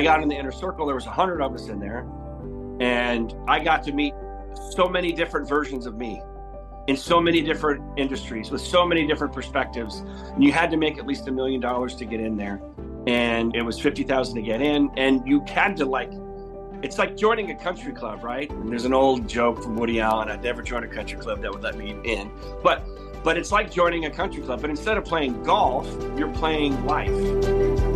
I got in the inner circle, there was a hundred of us in there, and I got to meet so many different versions of me in so many different industries with so many different perspectives. And you had to make at least a million dollars to get in there, and it was fifty thousand to get in, and you had to like. It's like joining a country club, right? And there's an old joke from Woody Allen. I'd never join a country club that would let me in, but but it's like joining a country club. But instead of playing golf, you're playing life.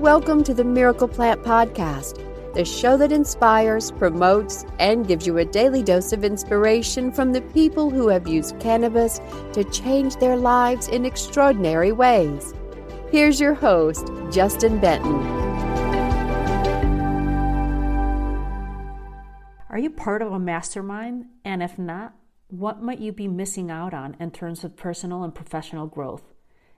Welcome to the Miracle Plant Podcast, the show that inspires, promotes, and gives you a daily dose of inspiration from the people who have used cannabis to change their lives in extraordinary ways. Here's your host, Justin Benton. Are you part of a mastermind? And if not, what might you be missing out on in terms of personal and professional growth?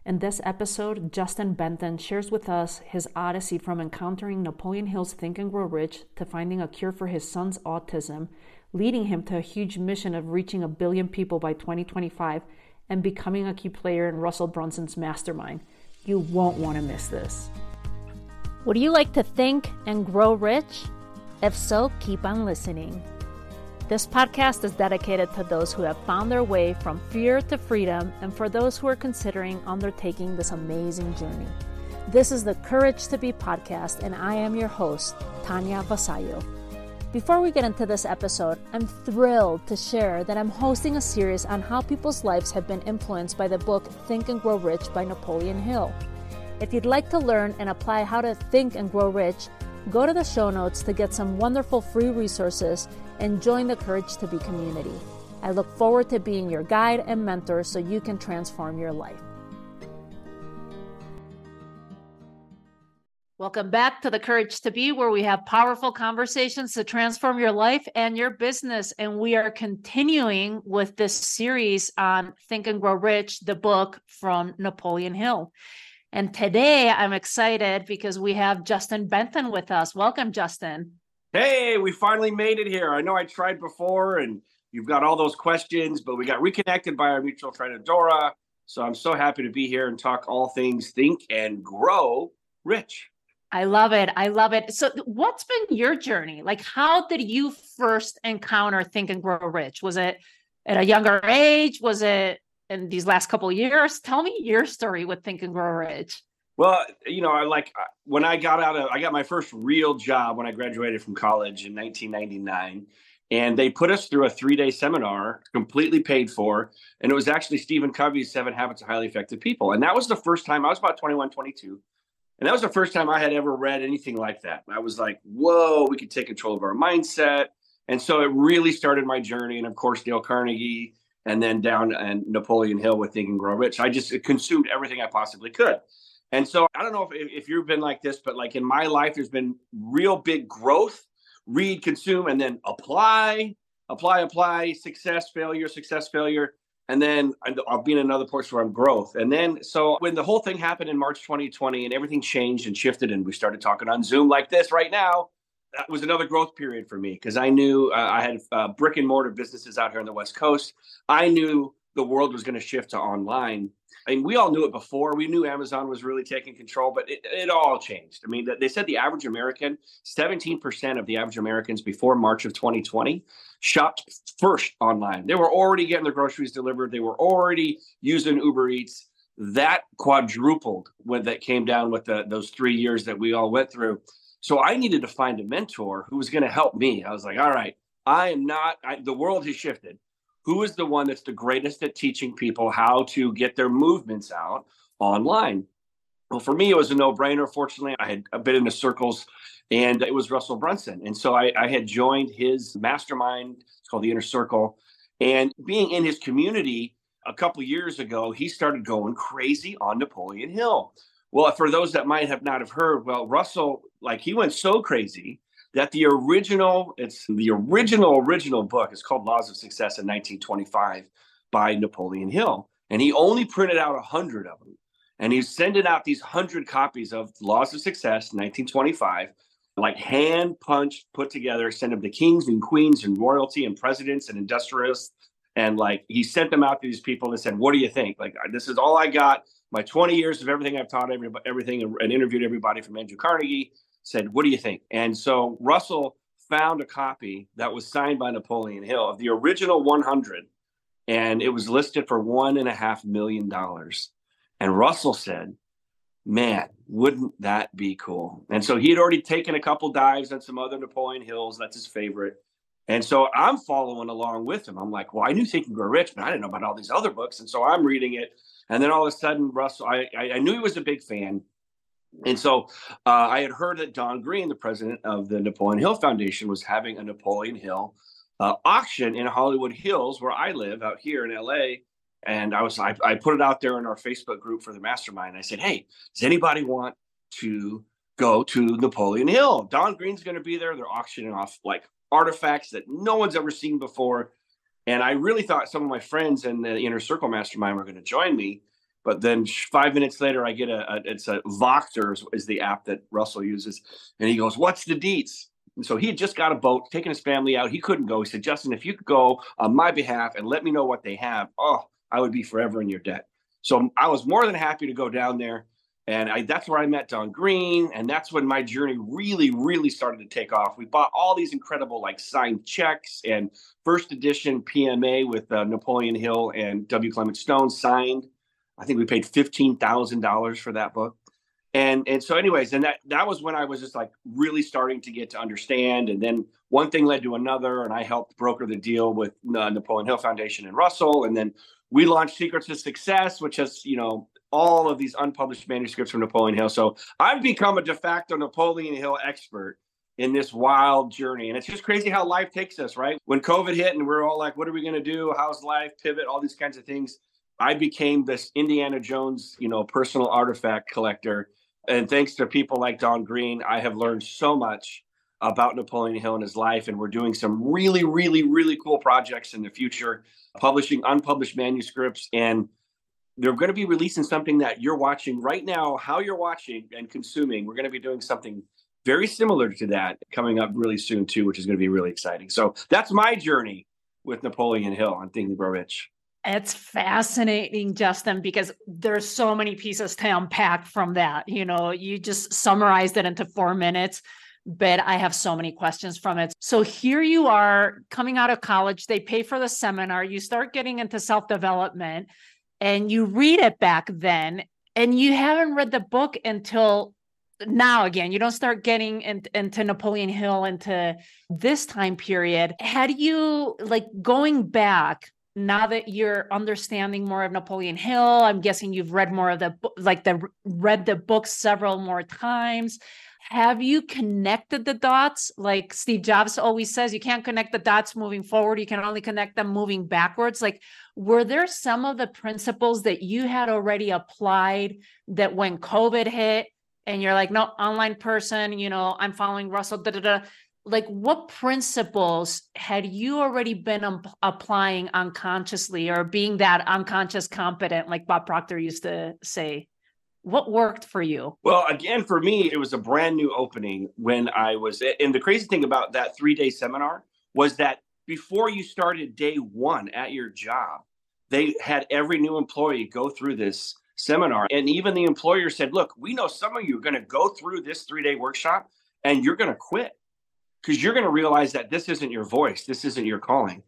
In this episode, Justin Benton shares with us his odyssey from encountering Napoleon Hill's Think and Grow Rich to finding a cure for his son's autism, leading him to a huge mission of reaching a billion people by 2025 and becoming a key player in Russell Brunson's mastermind. You won't want to miss this. Would you like to think and grow rich? If so, keep on listening. This podcast is dedicated to those who have found their way from fear to freedom and for those who are considering undertaking this amazing journey. This is the Courage to Be podcast, and I am your host, Tania Vasallo. Before we get into this episode, I'm thrilled to share that I'm hosting a series on how people's lives have been influenced by the book Think and Grow Rich by Napoleon Hill. If you'd like to learn and apply how to think and grow rich, go to the show notes to get some wonderful free resources and join the Courage to Be community. I look forward to being your guide and mentor so you can transform your life. Welcome back to the Courage to Be, where we have powerful conversations to transform your life and your business. And we are continuing with this series on Think and Grow Rich, the book from Napoleon Hill. And today I'm excited because we have Justin Benton with us. Welcome, Justin. Hey, we finally made it here. I know I tried before and you've got all those questions, but we got reconnected by our mutual friend Adora. So I'm so happy to be here and talk all things think and grow rich. I love it. I love it. So, what's been your journey? Like, how did you first encounter Think and Grow Rich? Was it at a younger age? Was it in these last couple years? Tell me your story with Think and Grow Rich. Well, you know, I like when I got out of, I got my first real job when I graduated from college in 1999. And they put us through a three day seminar, completely paid for. And it was actually Stephen Covey's Seven Habits of Highly Effective People. And that was the first time I was about 21, 22. And that was the first time I had ever read anything like that. I was like, whoa, we could take control of our mindset. And so it really started my journey. And of course, Dale Carnegie, and then down and Napoleon Hill with Think and Grow Rich. I just consumed everything I possibly could. And so I don't know if, if you've been like this, but like in my life, there's been real big growth, read, consume, and then apply, apply, apply, success, failure, success, failure. And then I'll be in another portion where I'm growth. And then, so when the whole thing happened in March 2020 and everything changed and shifted, and we started talking on Zoom like this right now, that was another growth period for me because I knew uh, I had uh, brick and mortar businesses out here on the West Coast. I knew the world was going to shift to online. I mean, we all knew it before. We knew Amazon was really taking control, but it, it all changed. I mean, they said the average American, 17% of the average Americans before March of 2020 shopped first online. They were already getting their groceries delivered, they were already using Uber Eats. That quadrupled when that came down with the, those three years that we all went through. So I needed to find a mentor who was going to help me. I was like, all right, I am not, I, the world has shifted who is the one that's the greatest at teaching people how to get their movements out online? Well, for me, it was a no brainer. Fortunately, I had been in the circles and it was Russell Brunson. And so I, I had joined his mastermind. It's called the Inner Circle. And being in his community a couple years ago, he started going crazy on Napoleon Hill. Well, for those that might have not have heard, well, Russell, like he went so crazy that the original, it's the original, original book is called Laws of Success in 1925 by Napoleon Hill. And he only printed out a hundred of them. And he's sending out these hundred copies of Laws of Success, 1925, like hand punched, put together, send them to kings and queens and royalty and presidents and industrialists. And like he sent them out to these people and said, What do you think? Like, this is all I got. my 20 years of everything I've taught everybody, everything and interviewed everybody from Andrew Carnegie said, what do you think? And so Russell found a copy that was signed by Napoleon Hill of the original 100 and it was listed for one and a half million dollars. And Russell said, man, wouldn't that be cool? And so he had already taken a couple dives on some other Napoleon Hills. That's his favorite. And so I'm following along with him. I'm like, well, I knew Think Grow Rich, but I didn't know about all these other books. And so I'm reading it. And then all of a sudden, Russell, I, I, I knew he was a big fan. And so uh, I had heard that Don Green, the president of the Napoleon Hill Foundation, was having a Napoleon Hill uh, auction in Hollywood Hills, where I live out here in LA. And I was I, I put it out there in our Facebook group for the mastermind. I said, "Hey, does anybody want to go to Napoleon Hill? Don Green's going to be there. They're auctioning off like artifacts that no one's ever seen before." And I really thought some of my friends in the Inner Circle Mastermind were going to join me. But then five minutes later, I get a, a it's a Voxer is the app that Russell uses, and he goes, "What's the deets?" And so he had just got a boat, taking his family out. He couldn't go. He said, "Justin, if you could go on my behalf and let me know what they have, oh, I would be forever in your debt." So I was more than happy to go down there, and I, that's where I met Don Green, and that's when my journey really, really started to take off. We bought all these incredible like signed checks and first edition PMA with uh, Napoleon Hill and W. Clement Stone signed. I think we paid fifteen thousand dollars for that book. And and so, anyways, and that that was when I was just like really starting to get to understand. And then one thing led to another, and I helped broker the deal with uh, Napoleon Hill Foundation and Russell. And then we launched Secrets of Success, which has you know all of these unpublished manuscripts from Napoleon Hill. So I've become a de facto Napoleon Hill expert in this wild journey. And it's just crazy how life takes us, right? When COVID hit and we're all like, what are we going to do? How's life? Pivot, all these kinds of things. I became this Indiana Jones, you know, personal artifact collector. And thanks to people like Don Green, I have learned so much about Napoleon Hill and his life. And we're doing some really, really, really cool projects in the future, publishing unpublished manuscripts. And they're going to be releasing something that you're watching right now, how you're watching and consuming. We're going to be doing something very similar to that coming up really soon, too, which is going to be really exciting. So that's my journey with Napoleon Hill on Think and Grow Rich. It's fascinating, Justin, because there's so many pieces to unpack from that. You know, you just summarized it into four minutes, but I have so many questions from it. So here you are coming out of college, they pay for the seminar, you start getting into self development, and you read it back then, and you haven't read the book until now again you don't start getting in, into napoleon hill into this time period had you like going back now that you're understanding more of Napoleon Hill, I'm guessing you've read more of the like the read the book several more times. Have you connected the dots? Like Steve Jobs always says, you can't connect the dots moving forward, you can only connect them moving backwards. Like, were there some of the principles that you had already applied that when COVID hit and you're like, no, online person, you know, I'm following Russell, da da da, like what principles had you already been um, applying unconsciously or being that unconscious competent like bob proctor used to say what worked for you? Well again for me it was a brand new opening when i was and the crazy thing about that three day seminar was that before you started day one at your job they had every new employee go through this seminar. And even the employer said look we know some of you are going to go through this three day workshop and you're going to quit because you're going to realize that this isn't your voice, this isn't your calling.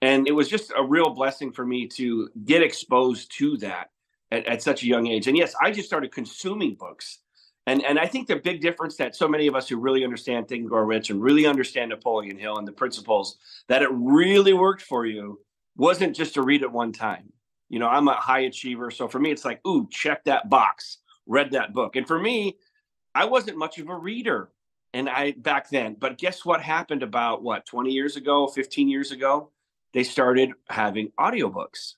And it was just a real blessing for me to get exposed to that at, at such a young age. And yes, I just started consuming books. And, and I think the big difference that so many of us who really understand Think and Grow Rich and really understand Napoleon Hill and the principles, that it really worked for you wasn't just to read it one time. You know, I'm a high achiever. So for me, it's like, ooh, check that box, read that book. And for me, I wasn't much of a reader and I back then. But guess what happened about what 20 years ago, 15 years ago? They started having audiobooks.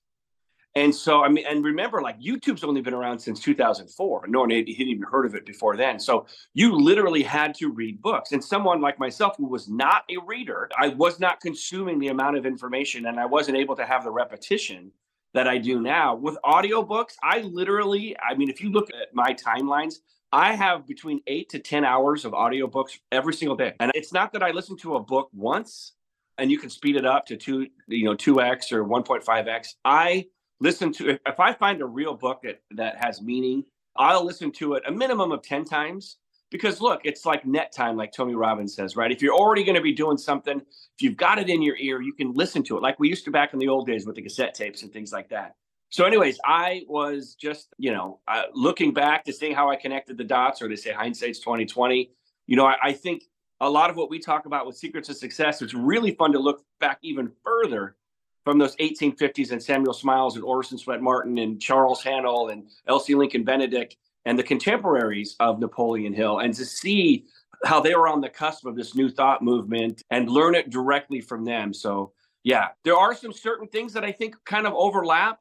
And so I mean, and remember, like YouTube's only been around since 2004. No one had, had even heard of it before then. So you literally had to read books. And someone like myself, who was not a reader, I was not consuming the amount of information, and I wasn't able to have the repetition that I do now with audiobooks. I literally, I mean, if you look at my timelines, I have between eight to 10 hours of audiobooks every single day. And it's not that I listen to a book once and you can speed it up to two, you know, 2x or 1.5x. I listen to if, if I find a real book that that has meaning, I'll listen to it a minimum of 10 times because look, it's like net time, like Tony Robbins says, right? If you're already going to be doing something, if you've got it in your ear, you can listen to it like we used to back in the old days with the cassette tapes and things like that. So, anyways, I was just, you know, uh, looking back to seeing how I connected the dots, or they say hindsight's 2020. You know, I, I think a lot of what we talk about with secrets of success, it's really fun to look back even further from those 1850s and Samuel Smiles and Orison Swett Marden and Charles Haanel and Elsie Lincoln Benedict and the contemporaries of Napoleon Hill and to see how they were on the cusp of this new thought movement and learn it directly from them. So, yeah, there are some certain things that I think kind of overlap.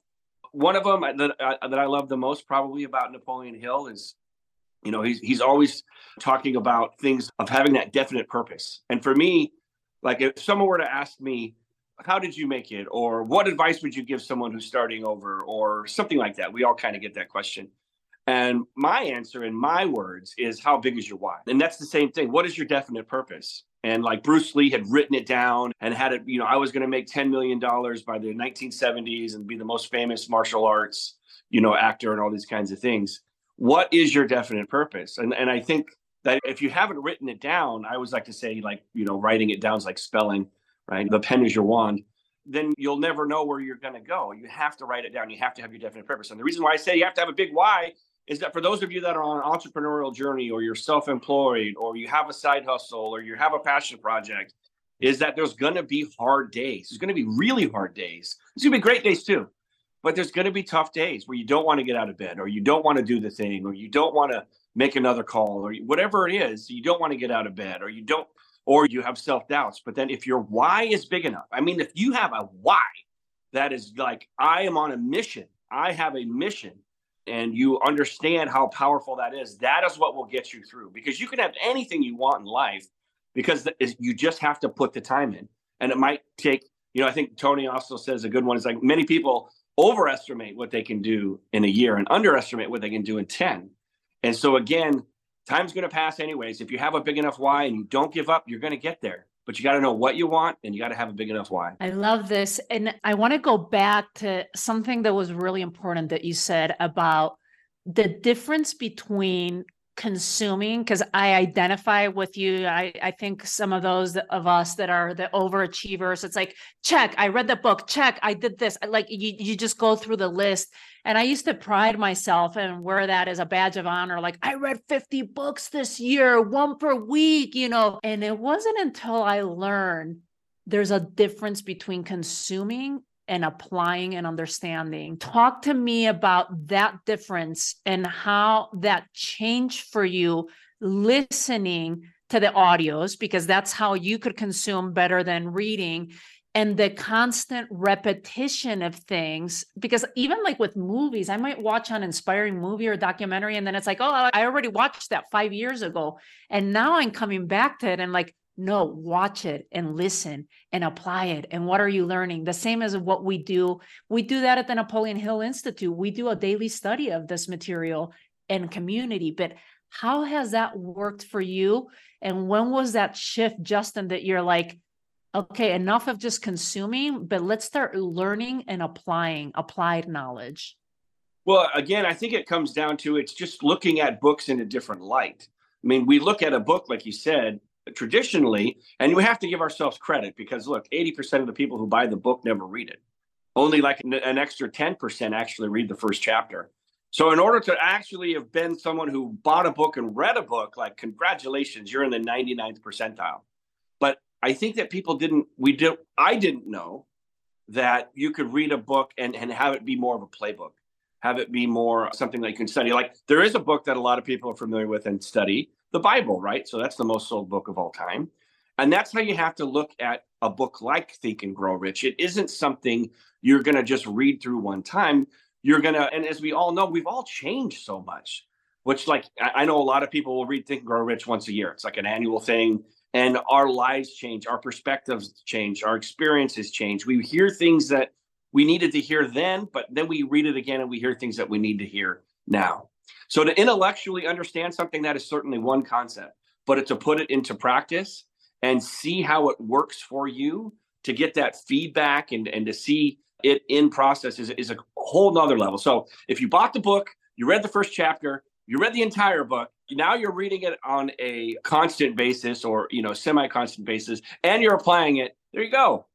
One of them that, uh, that I love the most probably about Napoleon Hill is, you know, he's, he's always talking about things of having that definite purpose. And for me, like if someone were to ask me, how did you make it? Or what advice would you give someone who's starting over? Or something like that. We all kind of get that question. And my answer in my words is how big is your why? And that's the same thing. What is your definite purpose? And like Bruce Lee had written it down and had it, you know, I was going to make $10 million by the 1970s and be the most famous martial arts, you know, actor and all these kinds of things. What is your definite purpose? And and I think that if you haven't written it down, I always like to say, like, you know, writing it down is like spelling, right? The pen is your wand then you'll never know where you're going to go. You have to write it down. You have to have your definite purpose. And the reason why I say you have to have a big why is that for those of you that are on an entrepreneurial journey or you're self-employed or you have a side hustle or you have a passion project is that there's going to be hard days. There's going to be really hard days. There's going to be great days too but there's going to be tough days where you don't want to get out of bed or you don't want to do the thing or you don't want to make another call or whatever it is you don't want to get out of bed or you don't or you have self-doubts. But then if your why is big enough i mean if you have a why that is like i am on a mission. I have a mission and you understand how powerful that is, that is what will get you through because you can have anything you want in life because you just have to put the time in. And it might take, you know, I think Tony also says a good one is like many people overestimate what they can do in a year and underestimate what they can do in 10. And so, again, time's going to pass anyways. If you have a big enough why and you don't give up, you're going to get there but you got to know what you want and you got to have a big enough why. I love this. And I want to go back to something that was really important that you said about the difference between consuming because i identify with you. I, I think some of those of us that are the overachievers it's like check i read the book. Check i did this. Like you, you just go through the list. And i used to pride myself and wear that as a badge of honor like i read 50 books this year one per week you know? And it wasn't until i learned there's a difference between consuming and applying and understanding. Talk to me about that difference and how that changed for you listening to the audios, because that's how you could consume better than reading. And the constant repetition of things, because even like with movies, I might watch an inspiring movie or documentary, and then it's like, oh, I already watched that five years ago. And now I'm coming back to it and like, no, watch it and listen and apply it. And what are you learning? The same as what we do. We do that at the Napoleon Hill Institute. We do a daily study of this material and community. But how has that worked for you? And when was that shift, Justin, that you're like, okay, enough of just consuming, but let's start learning and applying applied knowledge? Well, again, I think it comes down to it's just looking at books in a different light. I mean, we look at a book, like you said, traditionally, and we have to give ourselves credit because look, 80% of the people who buy the book never read it. Only like an, an extra 10% actually read the first chapter. So, in order to actually have been someone who bought a book and read a book, like congratulations, you're in the 99th percentile. But I think that people didn't, we did, I didn't know that you could read a book and, and have it be more of a playbook, have it be more something that you can study. Like there is a book that a lot of people are familiar with and study the Bible, right? So that's the most sold book of all time. And that's how you have to look at a book like Think and Grow Rich. It isn't something you're going to just read through one time. You're going to, and as we all know, we've all changed so much, which, like, I know a lot of people will read Think and Grow Rich once a year. It's like an annual thing. And our lives change, our perspectives change, our experiences change. We hear things that we needed to hear then, but then we read it again and we hear things that we need to hear now. So to intellectually understand something, that is certainly one concept, but to put it into practice and see how it works for you to get that feedback and, and to see it in process is, is a whole nother level. So if you bought the book, you read the first chapter, you read the entire book, now you're reading it on a constant basis or you know semi-constant basis, and you're applying it. There you go.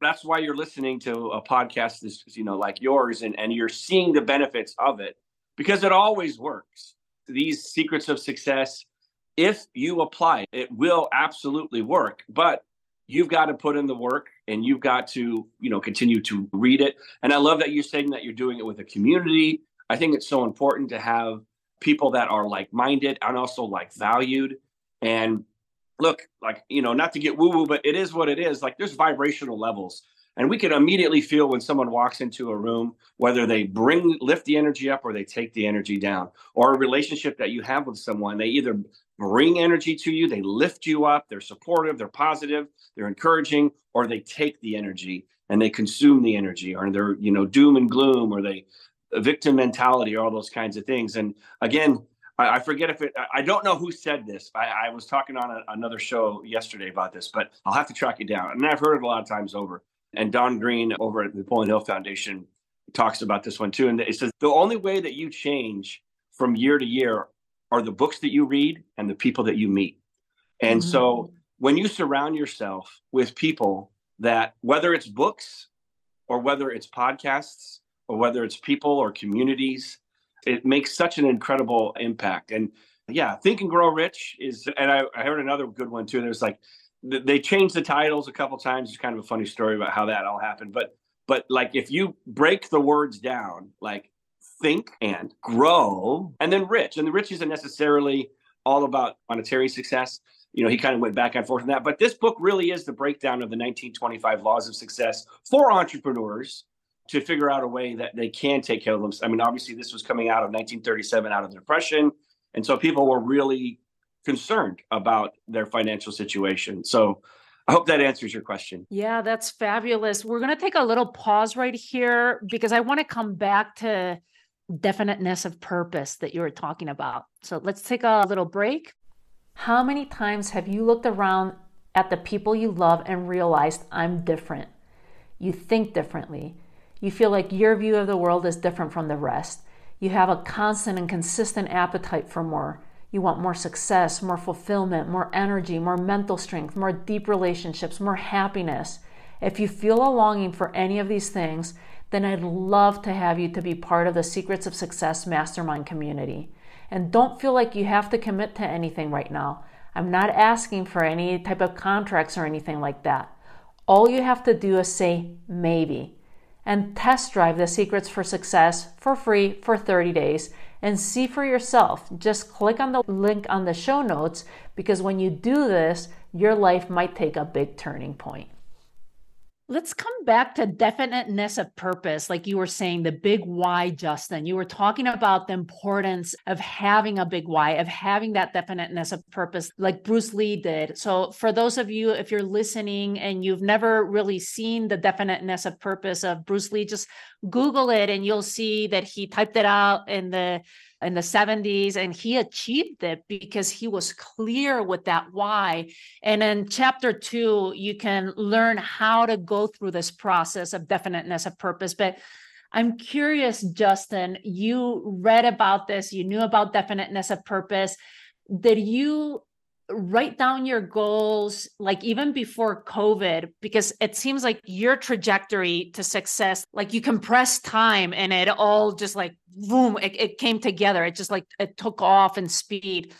That's why you're listening to a podcast this you know like yours, and and you're seeing the benefits of it because it always works. These secrets of success, if you apply it, it will absolutely work. But you've got to put in the work and you've got to you know continue to read it and i love that you're saying that you're doing it with a community i think it's so important to have people that are like-minded and also like valued and look like you know not to get woo woo but it is what it is like there's vibrational levels and we can immediately feel when someone walks into a room whether they bring lift the energy up or they take the energy down or a relationship that you have with someone they either bring energy to you, they lift you up, they're supportive, they're positive, they're encouraging, or they take the energy and they consume the energy, or they're, you know, doom and gloom, or they victim mentality, or all those kinds of things. And again, I, I forget if it, I don't know who said this. I, I was talking on a, another show yesterday about this, but I'll have to track it down. And I've heard it a lot of times over. And Don Green over at the Napoleon Hill Foundation talks about this one too. And it says the only way that you change from year to year are the books that you read and the people that you meet. And mm-hmm. so when you surround yourself with people that, whether it's books or whether it's podcasts or whether it's people or communities, it makes such an incredible impact. And yeah, Think and Grow Rich is, and I, I heard another good one too. There's like, they changed the titles a couple times. It's kind of a funny story about how that all happened. But, but like if you break the words down, like think and grow and then rich. And the rich isn't necessarily all about monetary success. You know, he kind of went back and forth on that. But this book really is the breakdown of the 1925 laws of success for entrepreneurs to figure out a way that they can take care of them. I mean, obviously, this was coming out of 1937, out of the Depression. And so people were really concerned about their financial situation. So I hope that answers your question. Yeah, that's fabulous. We're going to take a little pause right here because I want to come back to definiteness of purpose that you were talking about. So let's take a little break. How many times have you looked around at the people you love and realized I'm different? You think differently. You feel like your view of the world is different from the rest. You have a constant and consistent appetite for more. You want more success, more fulfillment, more energy, more mental strength, more deep relationships, more happiness. If you feel a longing for any of these things, then I'd love to have you to be part of the Secrets of Success Mastermind community. And don't feel like you have to commit to anything right now. I'm not asking for any type of contracts or anything like that. All you have to do is say maybe and test drive the Secrets for Success for free for 30 days and see for yourself. Just click on the link on the show notes because when you do this, your life might take a big turning point. Let's come back to definiteness of purpose. Like you were saying, the big why, Justin. You were talking about the importance of having a big why, of having that definiteness of purpose, like Bruce Lee did. So, for those of you, if you're listening and you've never really seen the definiteness of purpose of Bruce Lee, just Google it and you'll see that he typed it out in the in the 70s and he achieved it because he was clear with that why. And in chapter 2 you can learn how to go through this process of definiteness of purpose. But i'm curious justin you read about this you knew about definiteness of purpose. Did you write down your goals like even before covid? Because it seems like your trajectory to success like you compress time and it all just like boom it, it came together it just like it took off in speed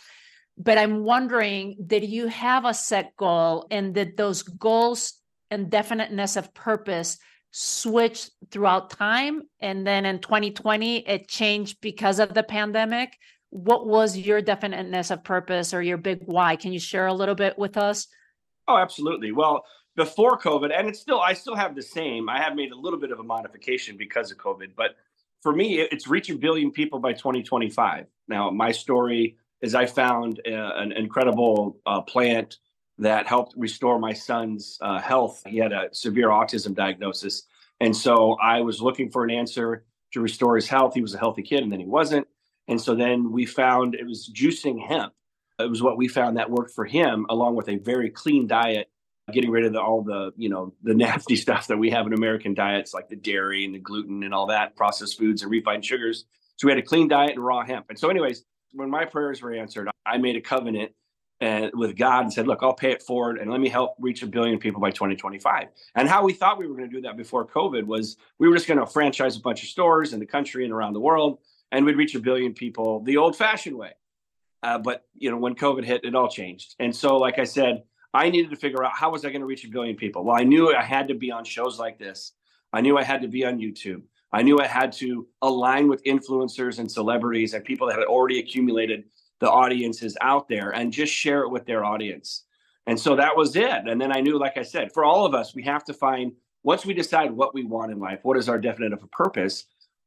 but i'm wondering did you have a set goal and did those goals and definiteness of purpose switch throughout time and then in 2020 it changed because of the pandemic what was your definiteness of purpose or your big why? Can you share a little bit with us? Oh, absolutely. Well, before COVID, and it's still, I still have the same. I have made a little bit of a modification because of COVID, but for me, it's reach a billion people by 2025. Now, my story is I found a, uh, an incredible uh, plant that helped restore my son's uh, health. He had a severe autism diagnosis. And so I was looking for an answer to restore his health. He was a healthy kid, and then he wasn't. And so then we found it was juicing hemp. It was what we found that worked for him, along with a very clean diet getting rid of the, all the you know the nasty stuff that we have in American diets, like the dairy and the gluten and all that, processed foods and refined sugars. So we had a clean diet and raw hemp. And so, anyways, when my prayers were answered, I made a covenant and with God and said, "Look, I'll pay it forward and let me help reach a billion people by 2025." And how we thought we were going to do that before COVID was we were just going to franchise a bunch of stores in the country and around the world, and we'd reach a billion people the old-fashioned way. Uh, but you know, when COVID hit, it all changed. And so, like I said, I needed to figure out how was I going to reach a billion people. Well, I knew I had to be on shows like this. I knew I had to be on YouTube. I knew I had to align with influencers and celebrities and people that had already accumulated the audiences out there and just share it with their audience. And so that was it. And then I knew, like I said, for all of us, we have to find once we decide what we want in life, what is our a purpose,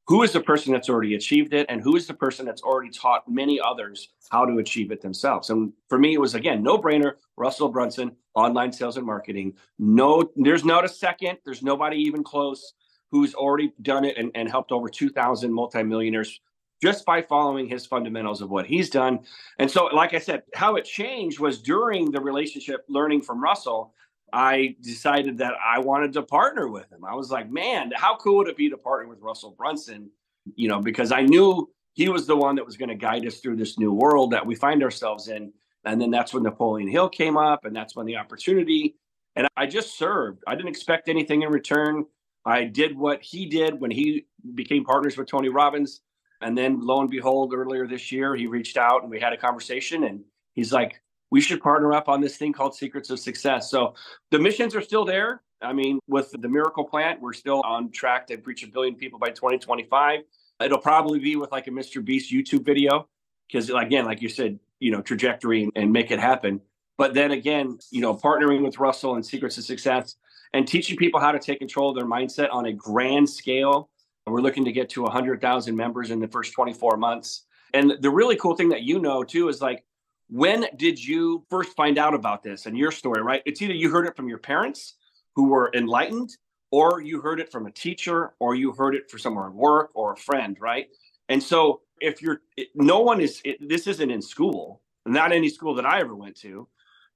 who is the person that's already achieved it and who is the person that's already taught many others how to achieve it themselves? And for me it was again no brainer russell brunson online sales and marketing. No there's not a second there's nobody even close who's already done it and, and helped over 2000 multimillionaires just by following his fundamentals of what he's done. And so like i said how it changed was during the relationship learning from russell I decided that I wanted to partner with him. I was like, man, how cool would it be to partner with Russell Brunson? You know, because I knew he was the one that was going to guide us through this new world that we find ourselves in. And then that's when Napoleon Hill came up, and that's when the opportunity. And I just served. I didn't expect anything in return. I did what he did when he became partners with Tony Robbins. And then lo and behold, earlier this year, he reached out and we had a conversation. And he's like, we should partner up on this thing called Secrets of Success. So the missions are still there. I mean, with the Miracle Plant, we're still on track to reach a billion people by 2025. It'll probably be with like a Mr. Beast YouTube video because, again, like you said, you know, trajectory and make it happen. But then again, you know, partnering with Russell and Secrets of Success and teaching people how to take control of their mindset on a grand scale. We're looking to get to 100,000 members in the first 24 months. And the really cool thing that you know too is like when did you first find out about this and your story, right? It's either you heard it from your parents who were enlightened, or you heard it from a teacher, or you heard it from somewhere at work or a friend, right? And so if you're, no one is, it, this isn't in school, not any school that I ever went to.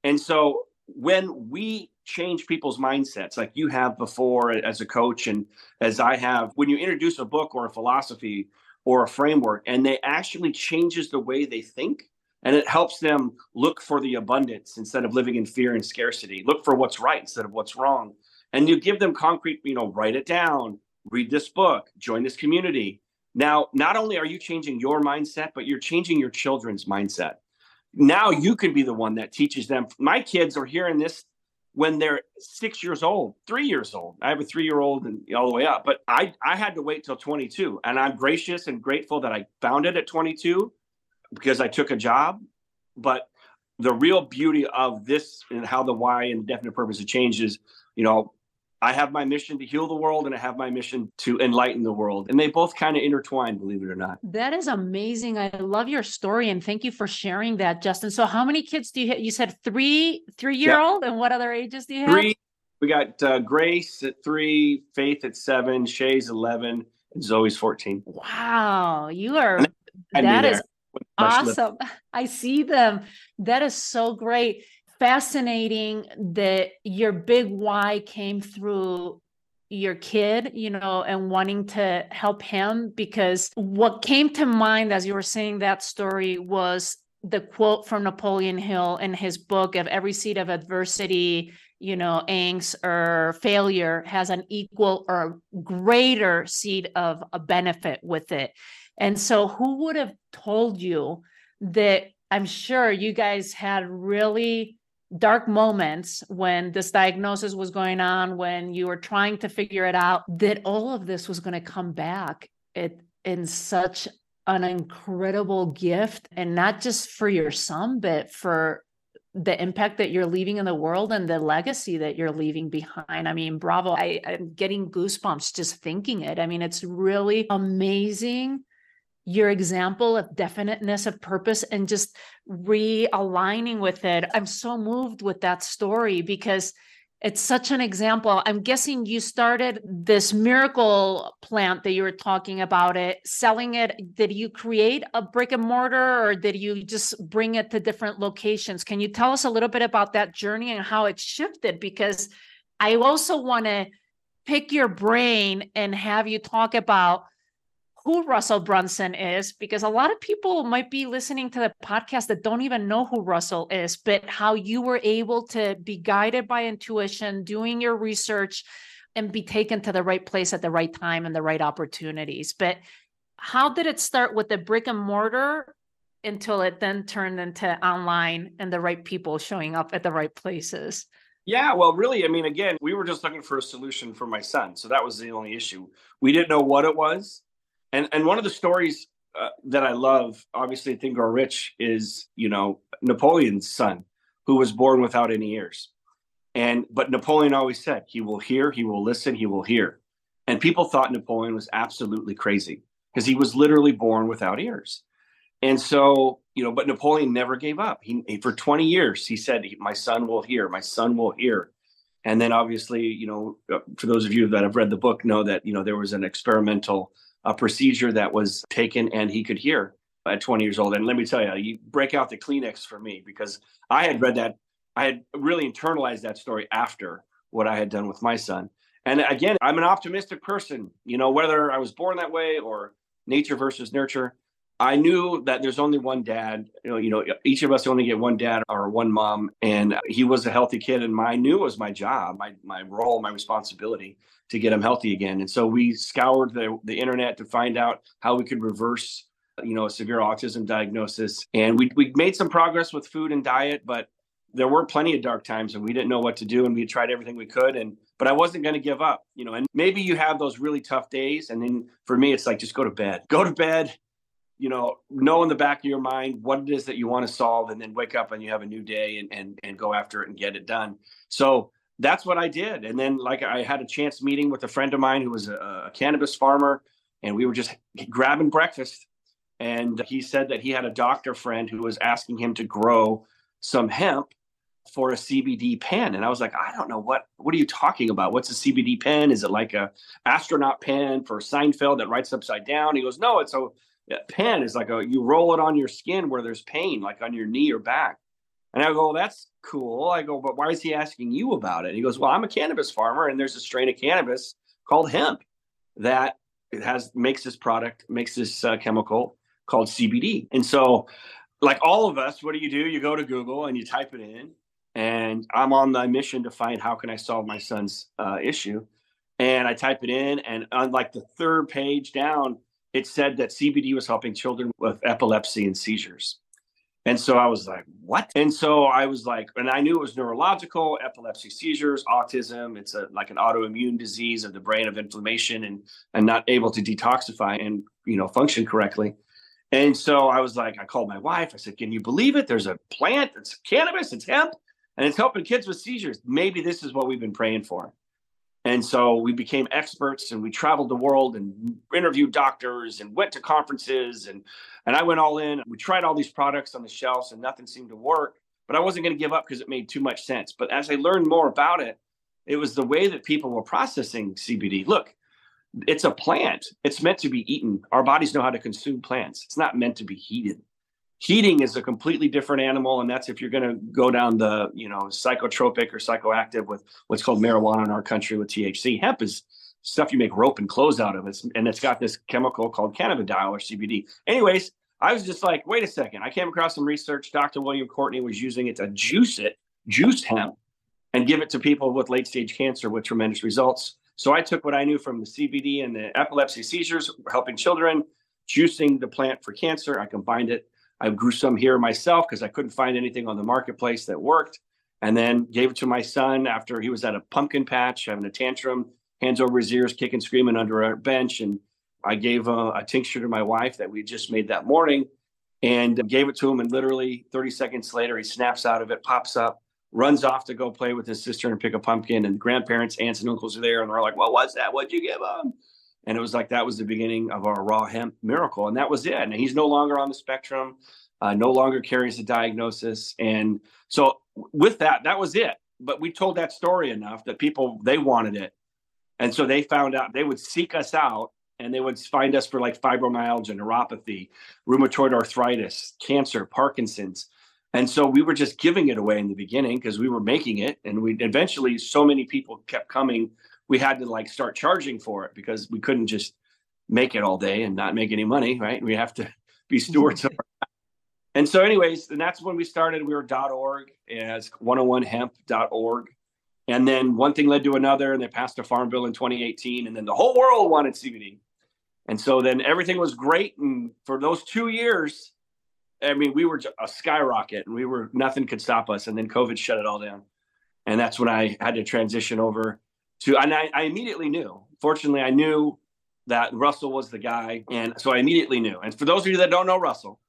And so when we change people's mindsets, like you have before as a coach, and as I have, when you introduce a book or a philosophy or a framework, and they actually changes the way they think, and it helps them look for the abundance instead of living in fear and scarcity. Look for what's right instead of what's wrong. And you give them concrete you know write it down read this book join this community. Now not only are you changing your mindset but you're changing your children's mindset. Now you can be the one that teaches them. My kids are hearing this when they're six years old three years old. I have a three year old and all the way up but i i had to wait till 22 and i'm gracious and grateful that i found it at 22 because I took a job. But the real beauty of this and how the why and the definite purpose of change is, you know, I have my mission to heal the world and I have my mission to enlighten the world. And they both kind of intertwine, believe it or not. That is amazing. I love your story and thank you for sharing that, Justin. So how many kids do you have? You said three, three year old and what other ages do you have? Three. We got uh, Grace at three, Faith at seven, Shay's 11, and Zoe's 14. Wow. You are, that is Awesome. I see them. That is so great. Fascinating that your big why came through your kid, you know, and wanting to help him. Because what came to mind as you were saying that story was the quote from Napoleon Hill in his book of every seed of adversity, you know, angst or failure has an equal or greater seed of a benefit with it. And so, who would have told you that? I'm sure you guys had really dark moments when this diagnosis was going on, when you were trying to figure it out, that all of this was going to come back it, in such an incredible gift, and not just for your son, but for the impact that you're leaving in the world and the legacy that you're leaving behind. I mean, bravo. I, I'm getting goosebumps just thinking it. I mean, it's really amazing your example of definiteness of purpose and just realigning with it. I'm so moved with that story because it's such an example. I'm guessing you started this miracle plant that you were talking about it, selling it. Did you create a brick and mortar or did you just bring it to different locations? Can you tell us a little bit about that journey and how it shifted? Because I also want to pick your brain and have you talk about who Russell Brunson is, because a lot of people might be listening to the podcast that don't even know who Russell is, but how you were able to be guided by intuition, doing your research, and be taken to the right place at the right time and the right opportunities. But how did it start with the brick and mortar until it then turned into online and the right people showing up at the right places? Yeah, well, really, I mean, again, we were just looking for a solution for my son. So that was the only issue. We didn't know what it was. And and one of the stories uh, that I love, obviously, I Think Grow Rich, is you know Napoleon's son, who was born without any ears, and but Napoleon always said he will hear, he will listen, he will hear, and people thought Napoleon was absolutely crazy because he was literally born without ears, and so you know, but Napoleon never gave up. He, he for twenty years he said, "My son will hear, my son will hear." And then obviously, you know, uh, for those of you that have read the book, know that you know there was an experimental a procedure that was taken and he could hear at 20 years old. And let me tell you, you break out the Kleenex for me because I had read that, I had really internalized that story after what I had done with my son. And again, I'm an optimistic person, you know, whether I was born that way or nature versus nurture. I knew that there's only one dad. You know, you know, each of us only get one dad or one mom, and he was a healthy kid, and my, knew it was my job, my my role, my responsibility to get him healthy again. And so we scoured the the internet to find out how we could reverse, you know, a severe autism diagnosis, and we we made some progress with food and diet, but there were plenty of dark times, and we didn't know what to do, and we tried everything we could, and but I wasn't going to give up, you know. And maybe you have those really tough days, and then for me, it's like just go to bed, go to bed you know, know in the back of your mind what it is that you want to solve and then wake up and you have a new day and, and, and go after it and get it done. So that's what I did. And then like I had a chance meeting with a friend of mine who was a, a cannabis farmer and we were just grabbing breakfast. And he said that he had a doctor friend who was asking him to grow some hemp for a CBD pen. And I was like, I don't know what what are you talking about? What's a CBD pen? Is it like a astronaut pen for Seinfeld that writes upside down? He goes, No, it's a pen is like a you roll it on your skin where there's pain, like on your knee or back. And I go, well, that's cool. I go, but why is he asking you about it? And he goes, well, I'm a cannabis farmer, and there's a strain of cannabis called hemp that it has makes this product, makes this uh, chemical called CBD. And so, like all of us, what do you do? You go to Google and you type it in. And I'm on the mission to find how can I solve my son's uh, issue. And I type it in, and on like the third page down, it said that CBD was helping children with epilepsy and seizures. And so I was like, what? And so I was like, and I knew it was neurological, epilepsy, seizures, autism. It's a like an autoimmune disease of the brain of inflammation and and not able to detoxify and you know function correctly. And so I was like, I called my wife. I said, Can you believe it? There's a plant, it's cannabis, it's hemp, and it's helping kids with seizures. Maybe this is what we've been praying for. And so we became experts and we traveled the world and interviewed doctors and went to conferences and and I went all in. We tried all these products on the shelves and nothing seemed to work, but I wasn't going to give up because it made too much sense. But as I learned more about it, it was the way that people were processing CBD. Look, it's a plant. It's meant to be eaten. Our bodies know how to consume plants. It's not meant to be heated heating is a completely different animal and that's if you're going to go down the you know psychotropic or psychoactive with what's called marijuana in our country with thc hemp is stuff you make rope and clothes out of. It's, and it's got this chemical called cannabidiol or cbd anyways i was just like wait a second. I came across some research. Dr william courtney was using it to juice it juice hemp and give it to people with late stage cancer with tremendous results. So i took what i knew from the cbd and the epilepsy seizures helping children juicing the plant for cancer. I combined it I grew some here myself because I couldn't find anything on the marketplace that worked. And then gave it to my son after he was at a pumpkin patch having a tantrum, hands over his ears, kicking, screaming under a bench. And I gave a, a tincture to my wife that we just made that morning and gave it to him. And literally 30 seconds later, he snaps out of it, pops up, runs off to go play with his sister and pick a pumpkin. And grandparents, aunts, and uncles are there. And they're like, What was that? What'd you give him? And it was like that was the beginning of our raw hemp miracle. And that was it. And he's no longer on the spectrum, uh, no longer carries a diagnosis. And so with that, that was it. but we told that story enough that people they wanted it. And so they found out they would seek us out and they would find us for like fibromyalgia, neuropathy, rheumatoid arthritis, cancer, Parkinson's. And so we were just giving it away in the beginning because we were making it. And we eventually, so many people kept coming, we had to like start charging for it because we couldn't just make it all day and not make any money, right? We have to be stewards of our and so, anyways, and that's when we started. We were oh .dot .org as 101hemp.org. And then one thing led to another, and they passed a farm bill in 2018, and then the whole world wanted CBD. And so then everything was great. And for those two years, I mean, we were a skyrocket and we were, nothing could stop us. And then COVID shut it all down. And that's when I had to transition over to, and I, I immediately knew, fortunately, I knew that Russell was the guy. And so I immediately knew. And for those of you that don't know Russell,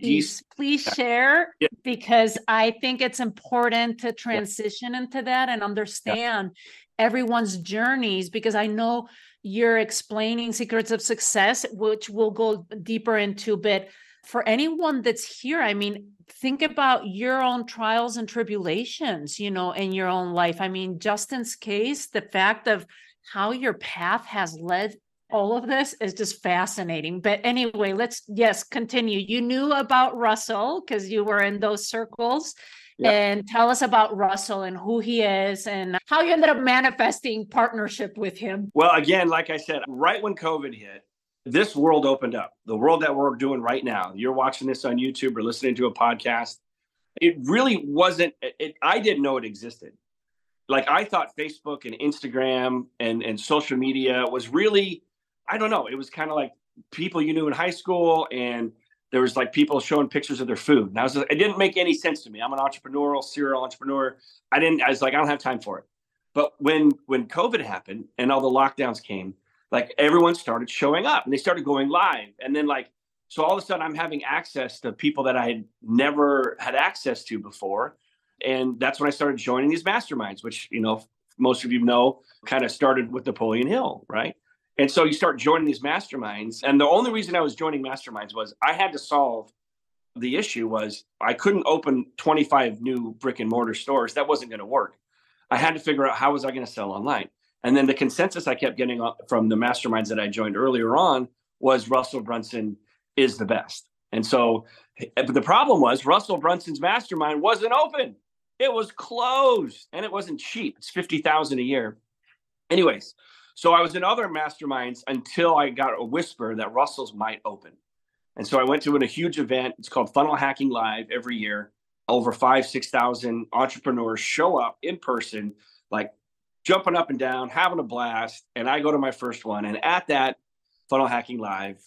please please share yeah. because i think it's important to transition yeah. into that and understand yeah. everyone's journeys because i know you're explaining secrets of success which we'll go deeper into but for anyone that's here i mean think about your own trials and tribulations you know in your own life i mean justin's case the fact of how your path has led all of this is just fascinating. But anyway, let's yes, continue. You knew about Russell because you were in those circles. Yep. And tell us about Russell and who he is and how you ended up manifesting partnership with him. Well, again, like I said, right when COVID hit, this world opened up. The world that we're doing right now. You're watching this on YouTube or listening to a podcast. It really wasn't, it, I didn't know it existed. Like I thought Facebook and Instagram and, and social media was really I don't know. It was kind of like people you knew in high school, and there was like people showing pictures of their food. And I was, it didn't make any sense to me. I'm an entrepreneurial serial entrepreneur. I didn't. I was like, I don't have time for it. But when when COVID happened and all the lockdowns came, like everyone started showing up and they started going live, and then like so all of a sudden I'm having access to people that I had never had access to before. And that's when I started joining these masterminds, which, you know, most of you know kind of started with Napoleon Hill, right? And so you start joining these masterminds. And the only reason I was joining masterminds was I had to solve the issue was I couldn't open 25 new brick and mortar stores. That wasn't going to work. I had to figure out how was I going to sell online. And then the consensus I kept getting from the masterminds that I joined earlier on was Russell Brunson is the best. And so eh, but the problem was Russell Brunson's mastermind wasn't open. It was closed and it wasn't cheap. It's 50,000 a year. Anyways, so I was in other masterminds until I got a whisper that Russell's might open. And so I went to a huge event. It's called Funnel Hacking Live every year. Over five, 6,000 entrepreneurs show up in person, like jumping up and down, having a blast. And I go to my first one. And at that Funnel Hacking Live,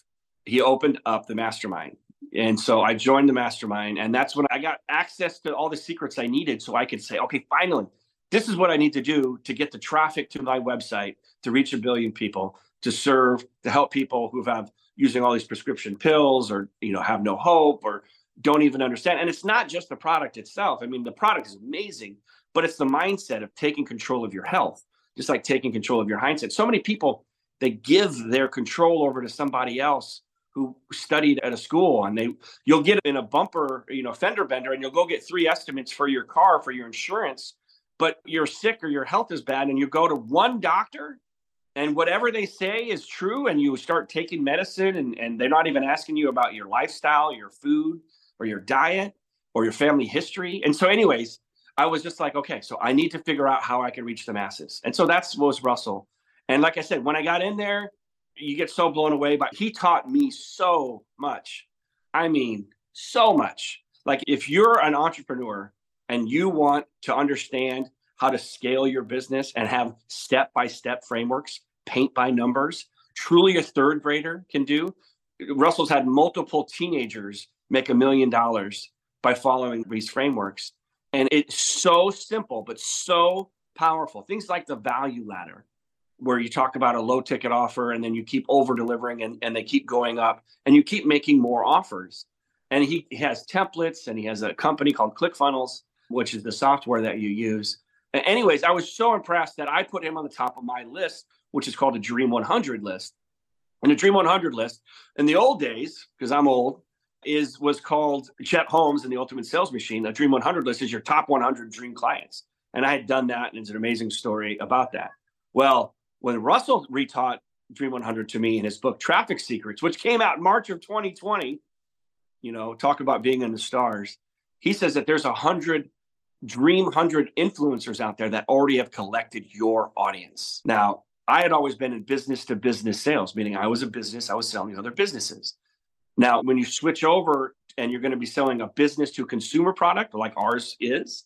he opened up the mastermind. And so I joined the mastermind. And that's when I got access to all the secrets I needed so I could say, okay, finally, this is what I need to do to get the traffic to my website to reach a billion people, to serve, to help people who have using all these prescription pills or you know have no hope or don't even understand. And it's not just the product itself. I mean, the product is amazing, but it's the mindset of taking control of your health, just like taking control of your hindsight. So many people they give their control over to somebody else who studied at a school and they you'll get in a bumper you know fender bender and you'll go get three estimates for your car for your insurance but you're sick or your health is bad and you go to one doctor and whatever they say is true and you start taking medicine and, and they're not even asking you about your lifestyle your food or your diet or your family history and so anyways i was just like okay so i need to figure out how i can reach the masses and so that's was russell and like i said when i got in there you get so blown away but he taught me so much i mean so much like if you're an entrepreneur and you want to understand how to scale your business and have step by step frameworks, paint by numbers, truly a third grader can do. Russell's had multiple teenagers make a million dollars by following these frameworks. And it's so simple, but so powerful. Things like the value ladder, where you talk about a low ticket offer and then you keep over delivering and, and they keep going up and you keep making more offers. And he, has templates and he has a company called ClickFunnels which is the software that you use. Anyways, I was so impressed that I put him on the top of my list, which is called a Dream 100 list. And the Dream 100 list in the old days, because I'm old, is was called Chet Holmes and the Ultimate Sales Machine. A Dream 100 list is your top 100 dream clients. And I had done that, and it's an amazing story about that. Well, when Russell retaught Dream 100 to me in his book Traffic Secrets, which came out March of 2020, you know, talk about being in the stars. He says that there's a hundred Dream 100 influencers out there that already have collected your audience. Now, I had always been in business to business sales, meaning I was a business, I was selling other businesses. Now, when you switch over and you're going to be selling a business to consumer product like ours is,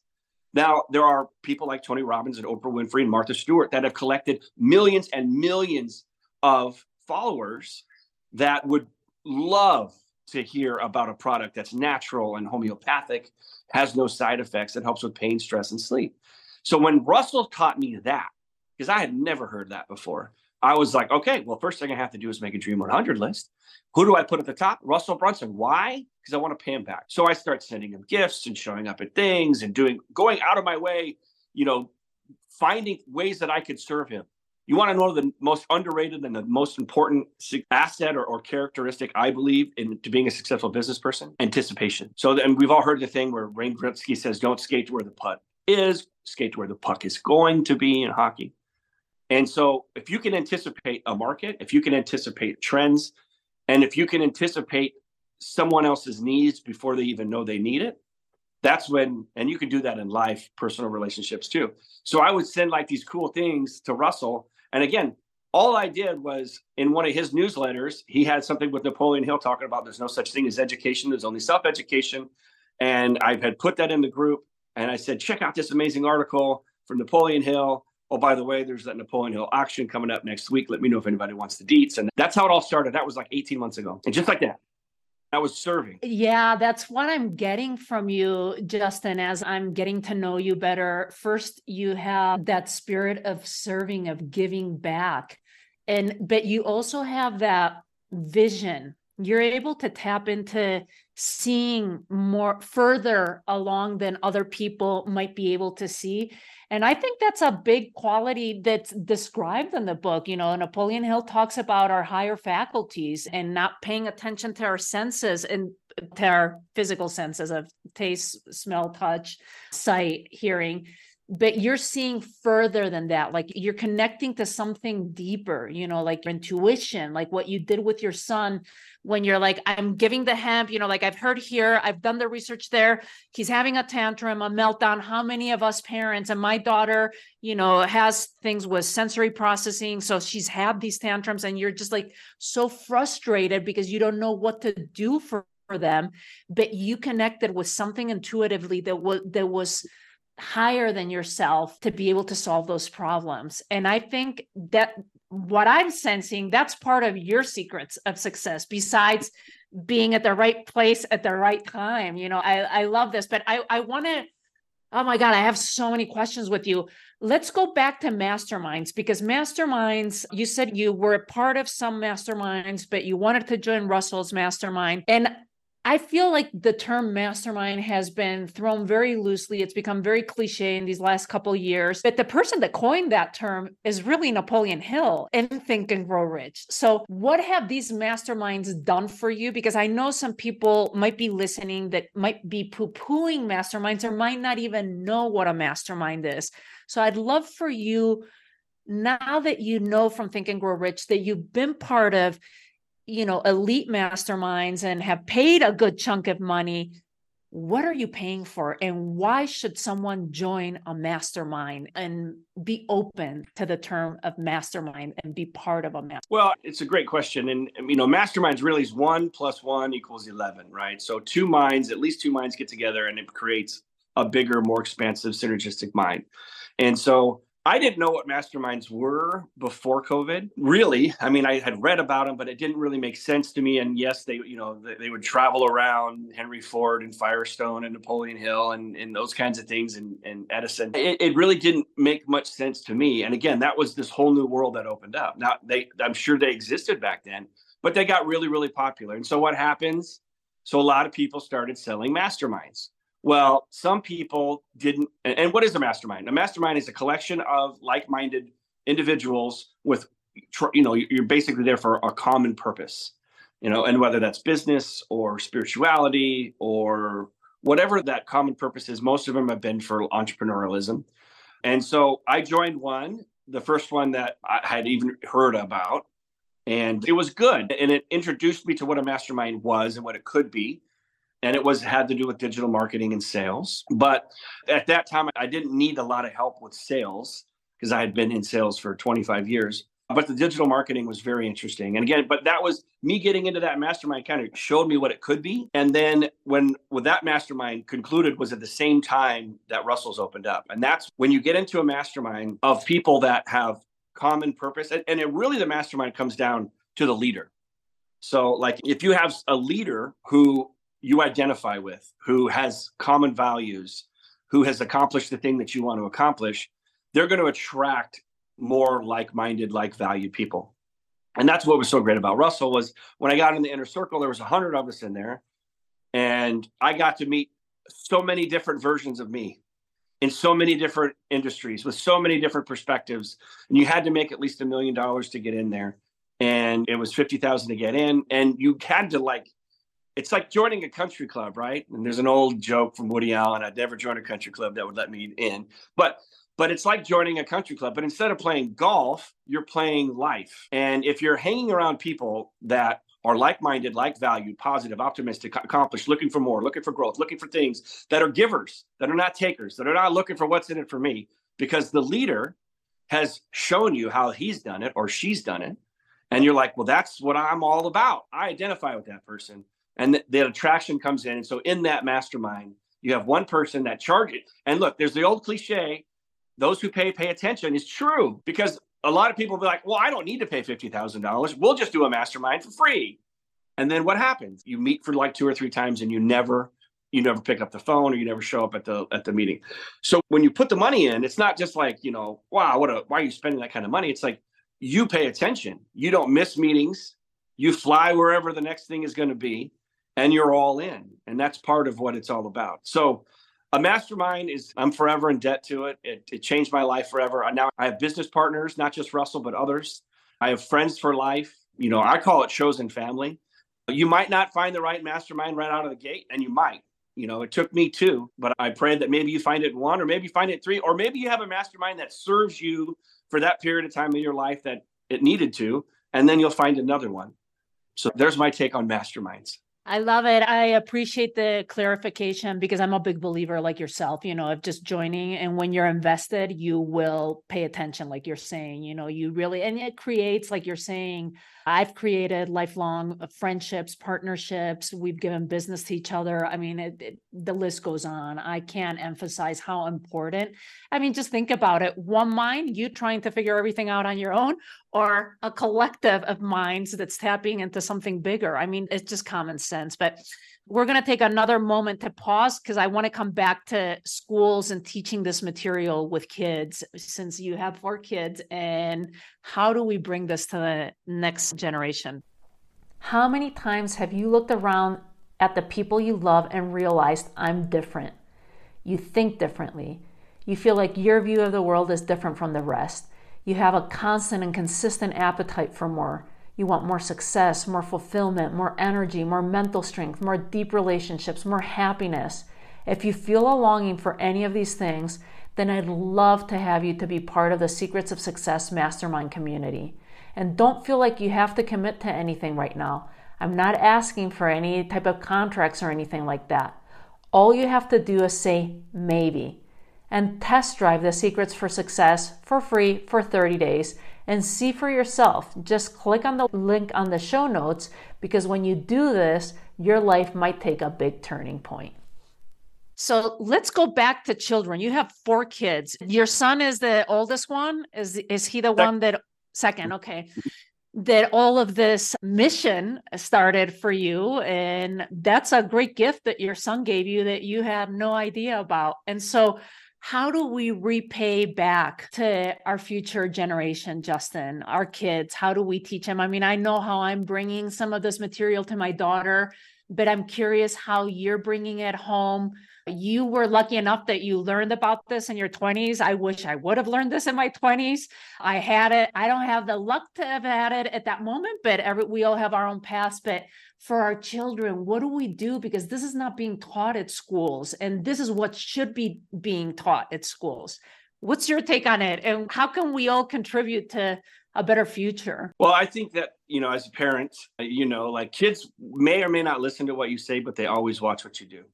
now there are people like Tony Robbins and Oprah Winfrey and Martha Stewart that have collected millions and millions of followers that would love to hear about a product that's natural and homeopathic, has no side effects, that helps with pain, stress, and sleep. So when Russell taught me that, because I had never heard that before, I was like, okay, well, first thing I have to do is make a Dream 100 list. Who do I put at the top? Russell Brunson. Why? Because I want to pay him back. So I start sending him gifts and showing up at things and doing, going out of my way, you know, finding ways that I could serve him. You want to know the most underrated and the most important asset or, or characteristic, I believe, in to being a successful business person? Anticipation. So, and we've all heard the thing where Wayne Gretzky says, don't skate to where the puck is, skate to where the puck is going to be in hockey. And so, if you can anticipate a market, if you can anticipate trends, and if you can anticipate someone else's needs before they even know they need it, that's when, and you can do that in life, personal relationships too. So I would send like these cool things to Russell. And again, all I did was in one of his newsletters, he had something with Napoleon Hill talking about there's no such thing as education, there's only self education. And I had put that in the group and I said, check out this amazing article from Napoleon Hill oh, by the way, there's that Napoleon Hill auction coming up next week. Let me know if anybody wants the deets. And that's how it all started. That was like 18 months ago. And just like that, I was serving. Yeah, that's what I'm getting from you, Justin, as I'm getting to know you better. First, you have that spirit of serving, of giving back. And, but you also have that vision. You're able to tap into seeing more further along than other people might be able to see. And I think that's a big quality that's described in the book. You know, Napoleon Hill talks about our higher faculties and not paying attention to our senses and to our physical senses of taste, smell, touch, sight, hearing. But you're seeing further than that. Like you're connecting to something deeper you know like intuition like what you did with your son when you're like i'm giving the hemp you know like i've heard here i've done the research there. He's having a tantrum a meltdown. How many of us parents? And my daughter you know has things with sensory processing so she's had these tantrums and you're just like so frustrated because you don't know what to do for, for them. But you connected with something intuitively that was that was higher than yourself to be able to solve those problems. And I think that what I'm sensing, that's part of your secrets of success, besides being at the right place at the right time. You know, I, I love this, but I, I want to, oh my God, I have so many questions with you. Let's go back to masterminds because masterminds, you said you were a part of some masterminds, but you wanted to join Russell's mastermind. And I feel like the term mastermind has been thrown very loosely. It's become very cliche in these last couple years. But the person that coined that term is really Napoleon Hill in Think and Grow Rich. So, what have these masterminds done for you? Because I know some people might be listening that might be poo pooing masterminds or might not even know what a mastermind is. So, I'd love for you, now that you know from Think and Grow Rich that you've been part of you know elite masterminds and have paid a good chunk of money what are you paying for? And why should someone join a mastermind and be open to the term of mastermind and be part of a mastermind well it's a great question. And you know masterminds really is one plus one equals 11 right? So two minds at least two minds get together and it creates a bigger more expansive synergistic mind. And so I didn't know what masterminds were before COVID. Really, I mean, I had read about them, but it didn't really make sense to me. And yes, they, you know, they, they would travel around Henry Ford and Firestone and Napoleon Hill and, and those kinds of things and, and Edison. It, it really didn't make much sense to me. And again, that was this whole new world that opened up. Now, they, I'm sure they existed back then, but they got really, really popular. And so what happens? So a lot of people started selling masterminds. Well, some people didn't. And what is a mastermind? A mastermind is a collection of like minded individuals with, you know, you're basically there for a common purpose, you know, and whether that's business or spirituality or whatever that common purpose is, most of them have been for entrepreneurialism. And so I joined one, the first one that I had even heard about. And it was good. And it introduced me to what a mastermind was and what it could be. And it was had to do with digital marketing and sales. But at that time, I didn't need a lot of help with sales because I had been in sales for 25 years. But the digital marketing was very interesting. And again but that was me getting into that mastermind kind of showed me what it could be. And then when when that mastermind concluded was at the same time that russell's opened up. And that's when you get into a mastermind of people that have common purpose. And, and it really the mastermind comes down to the leader. So like if you have a leader who you identify with who has common values who has accomplished the thing that you want to accomplish they're going to attract more like-minded, like-valued people. And that's what was so great about Russell was when I got in the inner circle, there was a hundred of us in there, and I got to meet so many different versions of me in so many different industries with so many different perspectives. And you had to make at least a million dollars to get in there, and it was fifty thousand to get in, and you had to like. It's like joining a country club, right? And there's an old joke from Woody Allen. I'd never join a country club that would let me in. But but it's like joining a country club. But instead of playing golf, you're playing life. And if you're hanging around people that are like-minded, like-valued, positive, optimistic, accomplished, looking for more, looking for growth, looking for things that are givers, that are not takers, that are not looking for what's in it for me, because the leader has shown you how he's done it or she's done it. And you're like, well, that's what I'm all about. I identify with that person. And th- the attraction comes in. And so in that mastermind, you have one person that charges. And look, there's the old cliche those who pay pay attention is true because a lot of people be like, well, I don't need to pay $50,000. We'll just do a mastermind for free. And then what happens? You meet for like two or three times and you never you never pick up the phone or you never show up at the at the meeting. So when you put the money in, it's not just like, you know, wow, what a why are you spending that kind of money? It's like you pay attention. You don't miss meetings. You fly wherever the next thing is going to be and you're all in. And that's part of what it's all about. So a mastermind is i'm forever in debt to it. it it changed my life forever. Now i have business partners not just russell but others. I have friends for life. You know i call it chosen family. You might not find the right mastermind right out of the gate and you might. You know it took me two but i pray that maybe you find it one or maybe you find it three or maybe you have a mastermind that serves you for that period of time in your life that it needed to and then you'll find another one. So there's my take on masterminds I love it. I appreciate the clarification because I'm a big believer, like yourself, you know, of just joining. And when you're invested, you will pay attention, like you're saying, you know, you really, and it creates, like you're saying, I've created lifelong friendships, partnerships. We've given business to each other. I mean, it, it, the list goes on. I can't emphasize how important. I mean, just think about it. One mind, you trying to figure everything out on your own, or a collective of minds that's tapping into something bigger. I mean, it's just common sense. But we're going to take another moment to pause because I want to come back to schools and teaching this material with kids since you have four kids. And how do we bring this to the next generation? How many times have you looked around at the people you love and realized I'm different? You think differently. You feel like your view of the world is different from the rest. You have a constant and consistent appetite for more. You want more success, more fulfillment, more energy, more mental strength, more deep relationships, more happiness. If you feel a longing for any of these things, then I'd love to have you to be part of the Secrets of Success Mastermind community. And don't feel like you have to commit to anything right now. I'm not asking for any type of contracts or anything like that. All you have to do is say maybe and test drive the Secrets for Success for free for 30 days and see for yourself. Just click on the link on the show notes because when you do this, your life might take a big turning point. So let's go back to children. You have four kids. Your son is the oldest one. Is is he the one that second? Okay. that all of this mission started for you and that's a great gift that your son gave you that you have no idea about. And so how do we repay back to our future generation, Justin, our kids? How do we teach them? I mean, I know how I'm bringing some of this material to my daughter, but I'm curious how you're bringing it home. You were lucky enough that you learned about this in your 20s. I wish I would have learned this in my 20s. I had it. I don't have the luck to have had it at that moment, but every, we all have our own paths. But for our children what do we do because this is not being taught at schools and this is what should be being taught at schools What's your take on it? And how can we all contribute to a better future? Well, I think that, you know, as a parent, uh, you know, like kids may or may not listen to what you say, but they always watch what you do.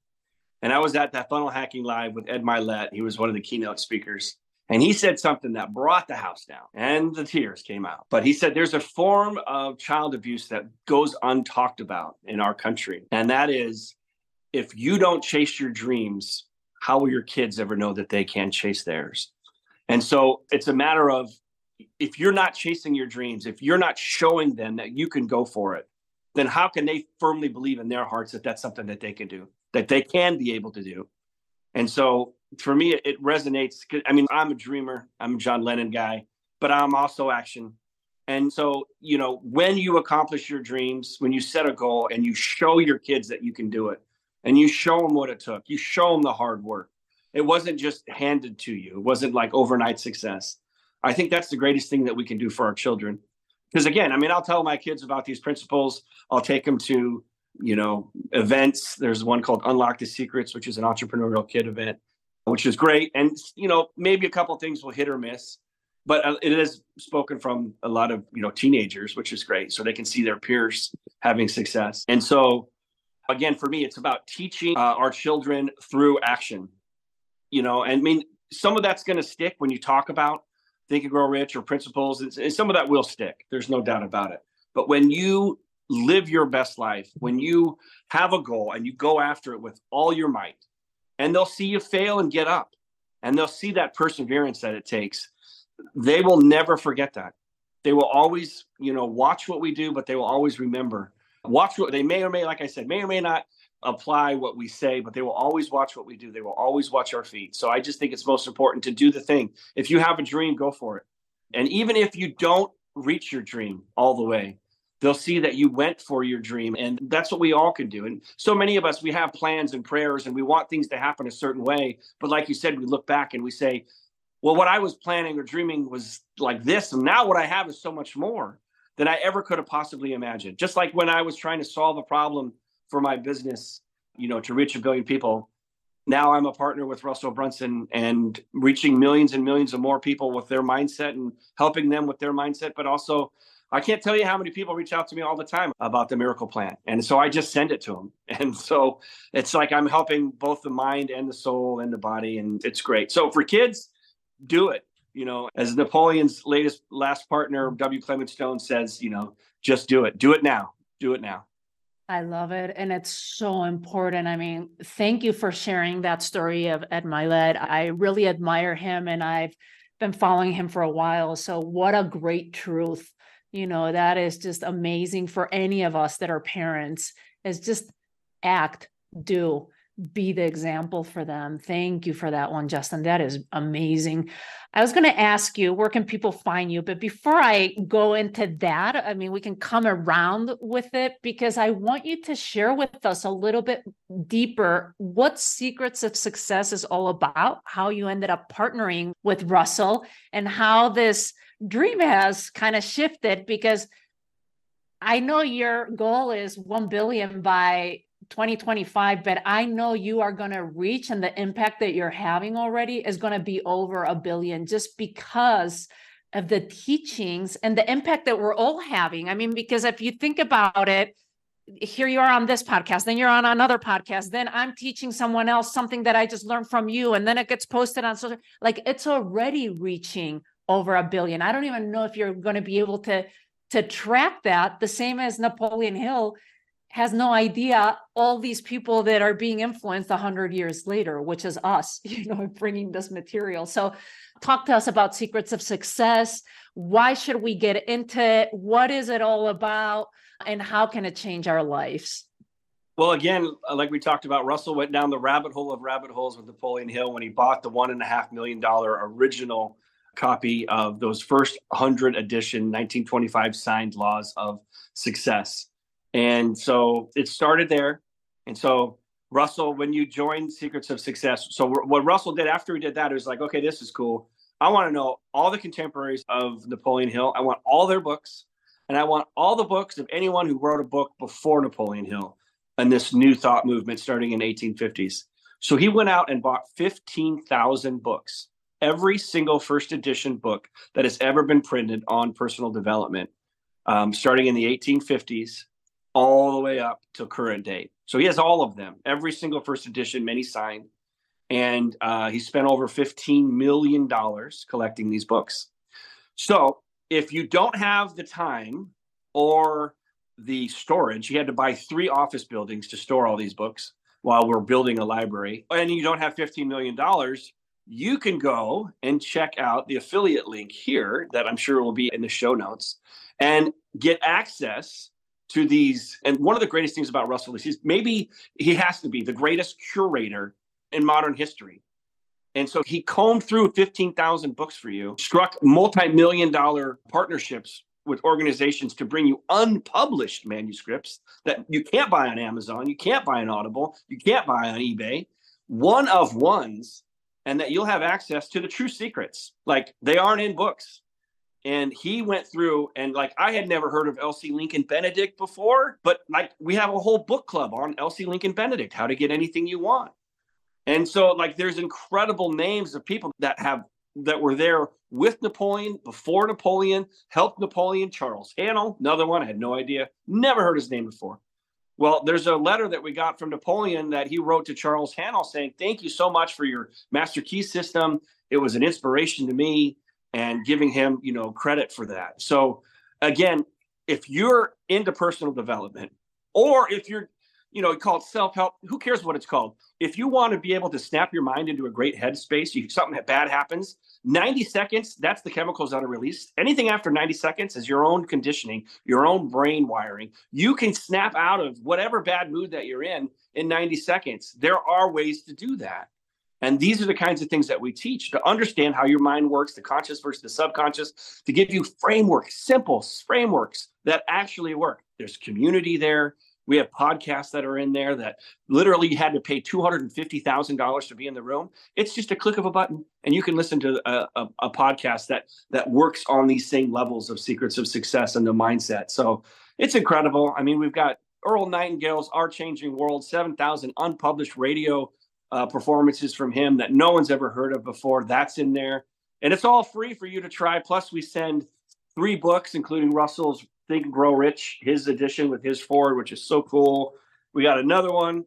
And I was at that funnel hacking live with Ed Mylett. He was one of the keynote speakers. And he said something that brought the house down and the tears came out. But he said there's a form of child abuse that goes untalked about in our country. And that is if you don't chase your dreams, how will your kids ever know that they can chase theirs? And so it's a matter of if you're not chasing your dreams, if you're not showing them that you can go for it, then how can they firmly believe in their hearts that that's something that they can do, that they can be able to do? And so for me, it resonates. I mean, I'm a dreamer, I'm a John Lennon guy, but I'm also action. And so, you know, when you accomplish your dreams, when you set a goal and you show your kids that you can do it and you show them what it took, you show them the hard work. It wasn't just handed to you, it wasn't like overnight success. I think that's the greatest thing that we can do for our children. Because again, I mean, I'll tell my kids about these principles. I'll take them to, you know, events. There's one called Unlock the Secrets, which is an entrepreneurial kid event, which is great. And, you know, maybe a couple things will hit or miss, but uh, it is spoken from a lot of, you know, teenagers, which is great. So they can see their peers having success. And so, again, for me, it's about teaching uh, our children through action, you know, and I mean, some of that's going to stick when you talk about Think and Grow Rich or principles. And some of that will stick. There's no doubt about it. But when you live your best life, when you have a goal and you go after it with all your might, and they'll see you fail and get up, and they'll see that perseverance that it takes, they will never forget that. They will always, you know, watch what we do, but they will always remember. Watch what they may or may, like I said, may or may not apply what we say, but they will always watch what we do. They will always watch our feet. So I just think it's most important to do the thing. If you have a dream, go for it. And even if you don't reach your dream all the way, they'll see that you went for your dream. And that's what we all can do. And so many of us, we have plans and prayers and we want things to happen a certain way. But like you said, we look back and we say, well, what I was planning or dreaming was like this. And now what I have is so much more than I ever could have possibly imagined. Just like when I was trying to solve a problem for my business, you know, to reach a billion people. Now I'm a partner with Russell Brunson and reaching millions and millions of more people with their mindset and helping them with their mindset. But also, I can't tell you how many people reach out to me all the time about the miracle plan. And so I just send it to them. And so it's like I'm helping both the mind and the soul and the body. And it's great. So for kids, do it. You know, as Napoleon's latest last partner, W. Clement Stone says, you know, just do it. Do it now. Do it now. I love it. And it's so important. I mean, thank you for sharing that story of Ed Mylett. I really admire him and I've been following him for a while. So, what a great truth. You know, that is just amazing for any of us that are parents, is just act, do be the example for them. Thank you for that one, Justin. That is amazing. I was going to ask you, where can people find you? But before I go into that, I mean, we can come around with it because I want you to share with us a little bit deeper what Secrets of Success is all about, how you ended up partnering with Russell, and how this dream has kind of shifted because I know your goal is 1 billion by 2025 but i know you are going to reach and the impact that you're having already is going to be over a billion just because of the teachings and the impact that we're all having. I mean because if you think about it here you are on this podcast then you're on another podcast then i'm teaching someone else something that i just learned from you and then it gets posted on social like it's already reaching over a billion. I don't even know if you're going to be able to to track that the same as napoleon hill has no idea all these people that are being influenced 100 years later which is us you know bringing this material. So talk to us about secrets of success. Why should we get into it? What is it all about? And how can it change our lives? Well again uh, like we talked about russell went down the rabbit hole of rabbit holes with napoleon hill when he bought the one and a half million dollar original copy of those first 100 edition 1925 signed laws of success and so it started there. And so Russell, when you joined Secrets of Success, so what Russell did after he did that, it was like, okay, this is cool. I want to know all the contemporaries of Napoleon Hill. I want all their books, and I want all the books of anyone who wrote a book before Napoleon Hill and this new thought movement starting in 1850s. So he went out and bought 15,000 books, every single first edition book that has ever been printed on personal development, um, starting in the 1850s all the way up to current date. So he has all of them, every single first edition, many signed. And uh, he spent over $15 million collecting these books. So if you don't have the time or the storage, he had to buy three office buildings to store all these books while we're building a library, and you don't have $15 million, you can go and check out the affiliate link here that I'm sure will be in the show notes and get access to these. And one of the greatest things about Russell is he's maybe he has to be the greatest curator in modern history. And so he combed through 15,000 books for you, struck multi million dollar partnerships with organizations to bring you unpublished manuscripts that you can't buy on Amazon, you can't buy on Audible, you can't buy on eBay, one of ones, and that you'll have access to the true secrets. Like they aren't in books. And he went through, and like I had never heard of Elsie Lincoln Benedict before, but like we have a whole book club on Elsie Lincoln Benedict, how to get anything you want. And so, like, there's incredible names of people that have that were there with Napoleon, before Napoleon, helped Napoleon, Charles Haanel, another one, I had no idea, never heard his name before. Well, there's a letter that we got from Napoleon that he wrote to Charles Haanel saying, Thank you so much for your master key system. It was an inspiration to me and giving him, you know, credit for that. So again, if you're into personal development or if you're you know, called self help. Who cares what it's called? If you want to be able to snap your mind into a great headspace, you something bad happens. 90 seconds, that's the chemicals that are released. Anything after 90 seconds is your own conditioning, your own brain wiring. You can snap out of whatever bad mood that you're in in 90 seconds. There are ways to do that. And these are the kinds of things that we teach to understand how your mind works, the conscious versus the subconscious, to give you frameworks, simple frameworks that actually work. There's community there. We have podcasts that are in there that literally you had to pay $250,000 to be in the room. It's just a click of a button and you can listen to a, a, a, podcast that that works on these same levels of secrets of success and the mindset. So it's incredible. I mean, we've got Earl Nightingale's Our Changing World, 7,000 unpublished radio uh, performances from him that no one's ever heard of before. That's in there. And it's all free for you to try. Plus, we send three books, including Russell's Think and Grow Rich, his edition with his forward, which is so cool. We got another one.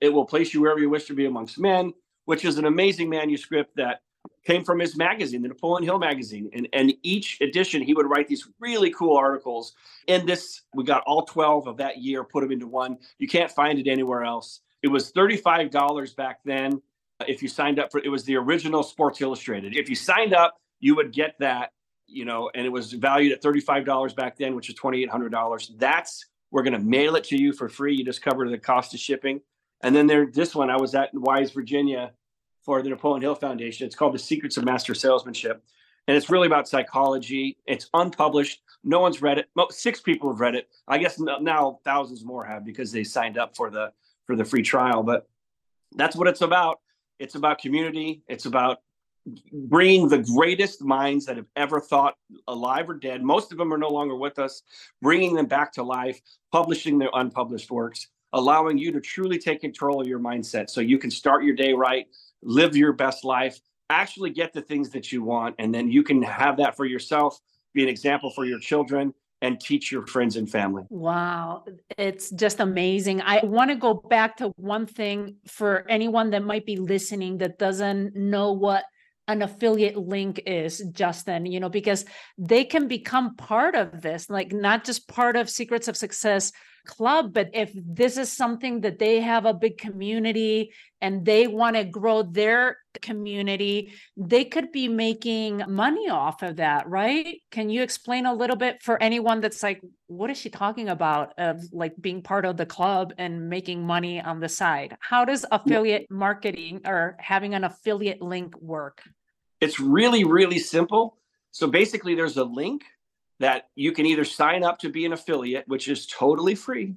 It will place you wherever you wish to be amongst men, which is an amazing manuscript that came from his magazine, the Napoleon Hill magazine. And, and each edition, he would write these really cool articles. And this, we got all 12 of that year, put them into one. You can't find it anywhere else. It was $35 back then. Uh, if you signed up for it, was the original Sports Illustrated. If you signed up, you would get that you know, and it was valued at $35 back then, which is $2,800. That's, we're going to mail it to you for free. You just cover the cost of shipping. And then there, this one, I was at Wise, Virginia for the Napoleon Hill Foundation. It's called The Secrets of Master Salesmanship. And it's really about psychology. It's unpublished. No one's read it. Six people have read it. I guess now thousands more have because they signed up for the for the free trial. But that's what it's about. It's about community. It's about bringing the greatest minds that have ever thought alive or dead most of them are no longer with us bringing them back to life publishing their unpublished works allowing you to truly take control of your mindset so you can start your day right live your best life actually get the things that you want and then you can have that for yourself be an example for your children and teach your friends and family. Wow, it's just amazing. I want to go back to one thing for anyone that might be listening that doesn't know what an affiliate link is justin you know because they can become part of this like not just part of secrets of success club but if this is something that they have a big community and they want to grow their community they could be making money off of that right? Can you explain a little bit for anyone that's like what is she talking about of like being part of the club and making money on the side? How does affiliate marketing or having an affiliate link work? It's really, really simple. So basically, there's a link that you can either sign up to be an affiliate, which is totally free.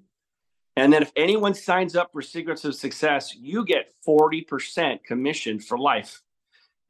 And then if anyone signs up for Secrets of Success, you get 40% commission for life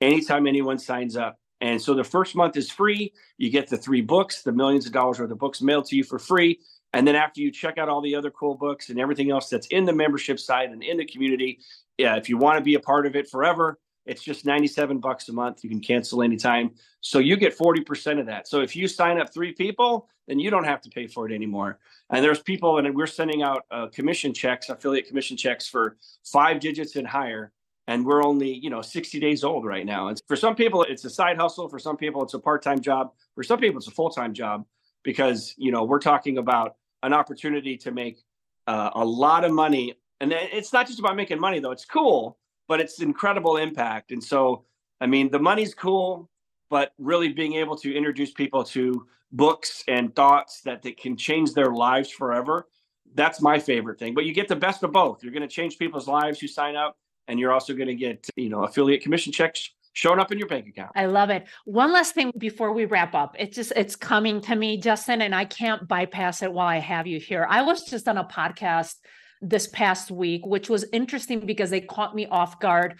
anytime anyone signs up. And so the first month is free. You get the three books, the millions of dollars worth of books mailed to you for free. And then after you check out all the other cool books and everything else that's in the membership site and in the community, yeah, if you want to be a part of it forever, It's just 97 bucks a month. You can cancel anytime. So you get 40% of that. So if you sign up three people, then you don't have to pay for it anymore. And there's people, and we're sending out uh, commission checks, affiliate commission checks for five digits and higher. And we're only, you know, 60 days old right now. And for some people, it's a side hustle. For some people, it's a part-time job. For some people, it's a full-time job because, you know, we're talking about an opportunity to make uh, a lot of money. And it's not just about making money, though. It's cool but it's incredible impact. And so, I mean, the money's cool, but really being able to introduce people to books and thoughts that, that can change their lives forever. That's my favorite thing. But you get the best of both. You're going to change people's lives who sign up, and you're also going to get, you know, affiliate commission checks showing up in your bank account. I love it. One last thing before we wrap up. It's just it's coming to me, Justin, and I can't bypass it while I have you here. I was just on a podcast this past week, which was interesting because they caught me off guard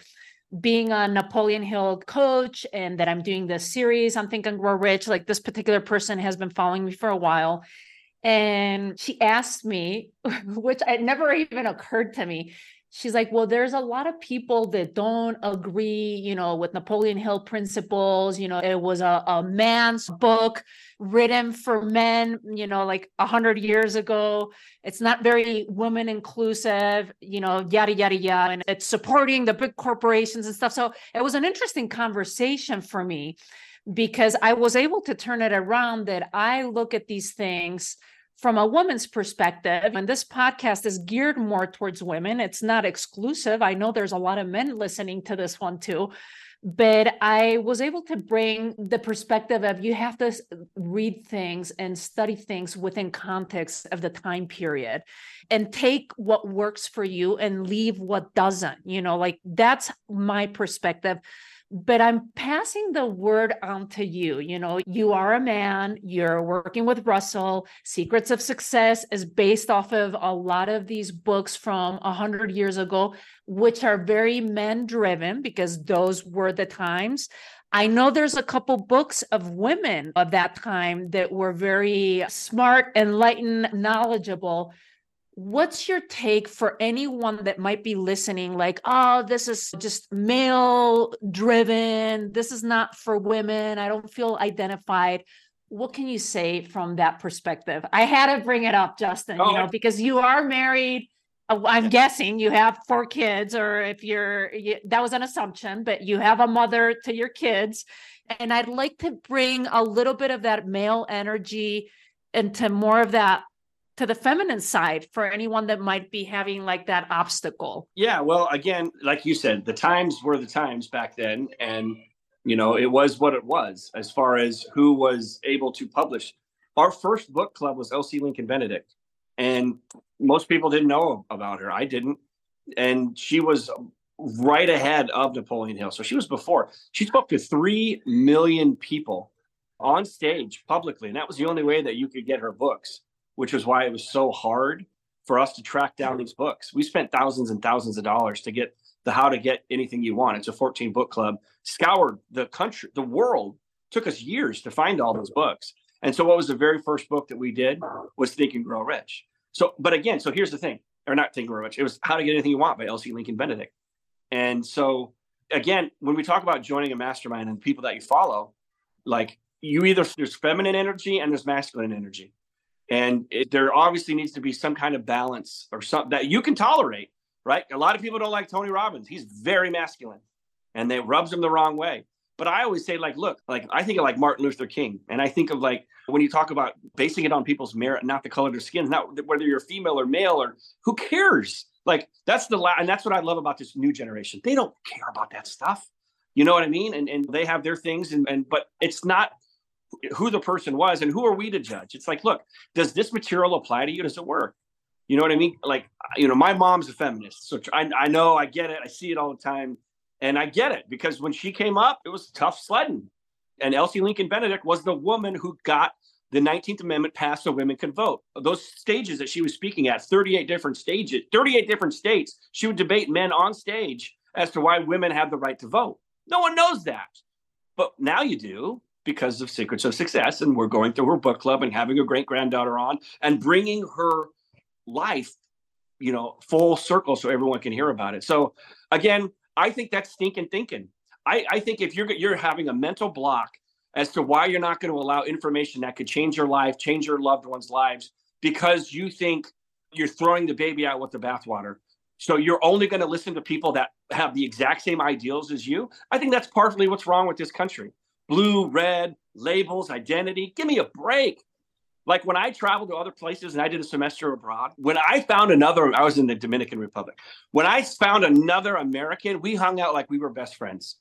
being a Napoleon Hill coach and that I'm doing this series on Think and Grow Rich. Like this particular person has been following me for a while. And she asked me, which it never even occurred to me she's like, well, there's a lot of people that don't agree, you know, with Napoleon Hill principles. You know, it was a, a man's book written for men, you know, like a hundred years ago. It's not very women inclusive, you know, yada, yada, yada. And it's supporting the big corporations and stuff. So it was an interesting conversation for me because I was able to turn it around that I look at these things from a woman's perspective, and this podcast is geared more towards women, it's not exclusive. I know there's a lot of men listening to this one too, but I was able to bring the perspective of you have to read things and study things within context of the time period and take what works for you and leave what doesn't. You know, like that's my perspective but I'm passing the word on to you. You know, you are a man, you're working with Russell. Secrets of Success is based off of a lot of these books from 100 years ago, which are very men driven because those were the times. I know there's a couple books of women of that time that were very smart, enlightened, knowledgeable what's your take for anyone that might be listening like oh this is just male driven this is not for women. I don't feel identified. What can you say from that perspective? I had to bring it up justin oh, you know because you are married. Uh, i'm guessing you have four kids or if you're you, that was an assumption but you have a mother to your kids. And i'd like to bring a little bit of that male energy into more of that to the feminine side for anyone that might be having like that obstacle. Yeah well again like you said the times were the times back then and you know it was what it was as far as who was able to publish. Our first book club was elsie lincoln benedict and most people didn't know about her. I didn't. And she was right ahead of napoleon hill. So she was before. She spoke to 3 million people on stage publicly and that was the only way that you could get her books which was why it was so hard for us to track down these books. We spent thousands and thousands of dollars to get the How to Get Anything You Want. It's a 14 book club, scoured the country, the world. Took us years to find all those books. And so, what was the very first book that we did was Think and Grow Rich. So, but again, so here's the thing, or not Think and Grow Rich. It was How to Get Anything You Want by Elsie Lincoln Benedict. And so, again, when we talk about joining a mastermind and people that you follow, like you either there's feminine energy and there's masculine energy and it, there obviously needs to be some kind of balance or something that you can tolerate right? A lot of people don't like tony robbins. He's very masculine and they rubs them the wrong way. But i always say like look like i think of like martin luther king and i think of like when you talk about basing it on people's merit not the color of their skin not whether you're female or male or who cares? Like that's the la- and that's what i love about this new generation. They don't care about that stuff. You know what i mean? And and they have their things and, and but it's not who the person was and who are we to judge? It's like look does this material apply to you? Does it work? You know what i mean? Like you know my mom's a feminist so i, I know i get it i see it all the time and i get it because when she came up it was tough sledding and elsie lincoln benedict was the woman who got the 19th amendment passed so women could vote. Those stages that she was speaking at 38 different stages 38 different states she would debate men on stage as to why women have the right to vote. No one knows that but now you do because of Secrets of Success. And we're going through her book club and having a great granddaughter on and bringing her life, you know, full circle so everyone can hear about it. So again, I think that's stinking thinking. I, I think if you're you're having a mental block as to why you're not going to allow information that could change your life, change your loved ones' lives, because you think you're throwing the baby out with the bathwater. So you're only going to listen to people that have the exact same ideals as you. I think that's partly what's wrong with this country. Blue, red, labels, identity. Give me a break. Like when I traveled to other places and I did a semester abroad, when I found another, I was in the Dominican Republic. When I found another American, we hung out like we were best friends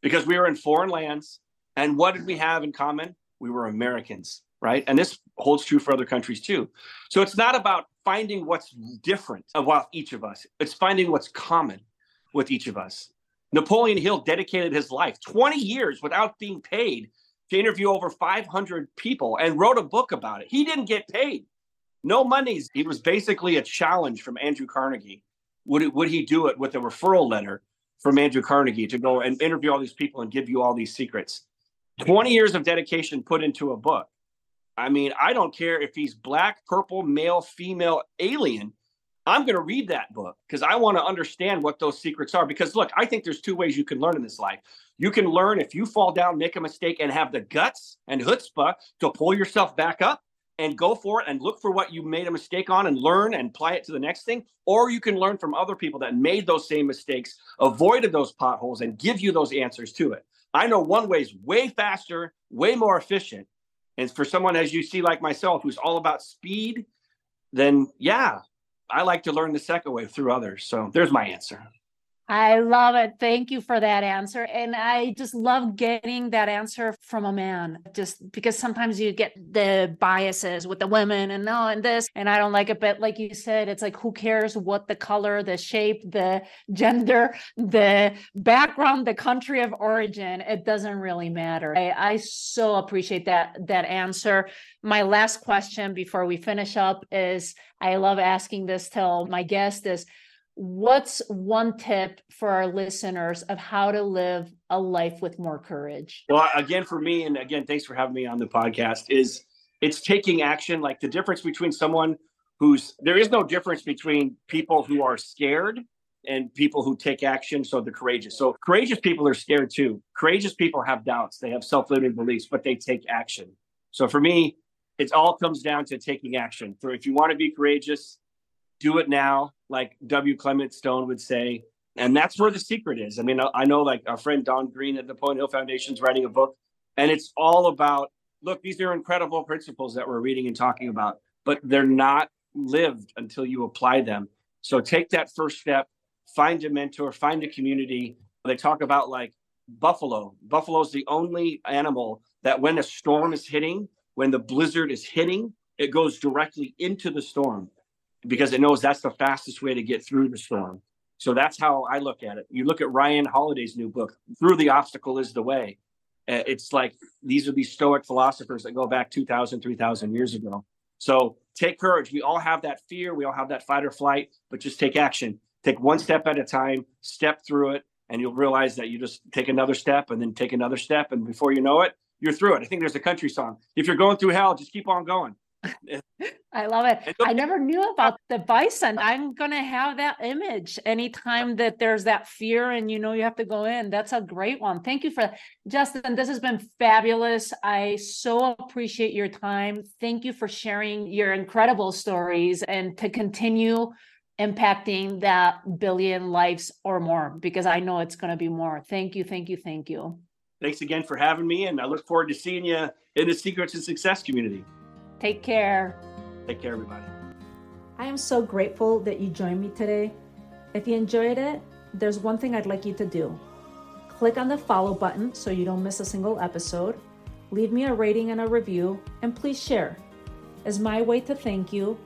because we were in foreign lands. And what did we have in common? We were Americans, right? And this holds true for other countries too. So it's not about finding what's different about each of us, it's finding what's common with each of us. Napoleon Hill dedicated his life 20 years without being paid to interview over 500 people and wrote a book about it. He didn't get paid. No monies. He was basically a challenge from Andrew Carnegie. Would, it, would he do it with a referral letter from Andrew Carnegie to go and interview all these people and give you all these secrets? 20 years of dedication put into a book. I mean, I don't care if he's black, purple, male, female, alien. I'm going to read that book because I want to understand what those secrets are. Because look, I think there's two ways you can learn in this life. You can learn if you fall down, make a mistake, and have the guts and chutzpah to pull yourself back up and go for it and look for what you made a mistake on and learn and apply it to the next thing. Or you can learn from other people that made those same mistakes, avoided those potholes, and give you those answers to it. I know one way is way faster, way more efficient. And for someone as you see like myself, who's all about speed, then yeah, I like to learn the second way through others. So there's my answer. I love it. Thank you for that answer. And I just love getting that answer from a man, just because sometimes you get the biases with the women and no, and this, and I don't like it. But like you said, it's like, who cares what the color, the shape, the gender, the background, the country of origin? It doesn't really matter. I, I so appreciate that, that answer. My last question before we finish up is I love asking this to my guest is, what's one tip for our listeners of how to live a life with more courage? Well, again, for me, and again, thanks for having me on the podcast, is it's taking action. Like the difference between someone who's there is no difference between people who are scared and people who take action. So the courageous. So courageous people are scared too. Courageous people have doubts, they have self limiting beliefs, but they take action. So for me, it all comes down to taking action. For if you want to be courageous, do it now, like W. Clement Stone would say. And that's where the secret is. I mean, I know like our friend Don Green at the Napoleon Hill Foundation is writing a book, and it's all about look, these are incredible principles that we're reading and talking about, but they're not lived until you apply them. So take that first step, find a mentor, find a community. They talk about like buffalo. Buffalo is the only animal that when a storm is hitting, when the blizzard is hitting, it goes directly into the storm because it knows that's the fastest way to get through the storm. So that's how I look at it. You look at Ryan Holiday's new book, Through the Obstacle is the Way. Uh, it's like these are these Stoic philosophers that go back 2,000, 3,000 years ago. So take courage. We all have that fear. We all have that fight or flight, but just take action. Take one step at a time, step through it, and you'll realize that you just take another step and then take another step. And before you know it, you're through it. I think there's a country song. If you're going through hell, just keep on going. I love it. I never knew about the bison. Ah. I'm going to have that image anytime that there's that fear and you know you have to go in. That's a great one. Thank you for Justin. This has been fabulous. I so appreciate your time. Thank you for sharing your incredible stories and to continue impacting that billion lives or more because I know it's going to be more. Thank you. Thank you. Thank you. Thanks again for having me. And I look forward to seeing you in the Secrets of Success community. Take care. Take care, everybody. I am so grateful that you joined me today. If you enjoyed it, there's one thing I'd like you to do click on the follow button so you don't miss a single episode, leave me a rating and a review, and please share. As my way to thank you,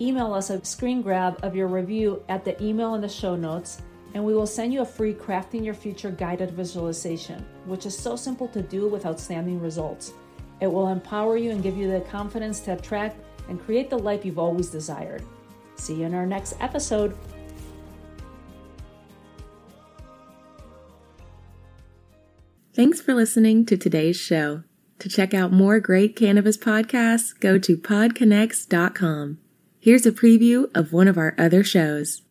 email us a screen grab of your review at the email in the show notes, and we will send you a free Crafting Your Future guided visualization, which is so simple to do with outstanding results. It will empower you and give you the confidence to attract and create the life you've always desired. See you in our next episode. Thanks for listening to today's show. To check out more great cannabis podcasts, go to podconnects.com. Here's a preview of one of our other shows.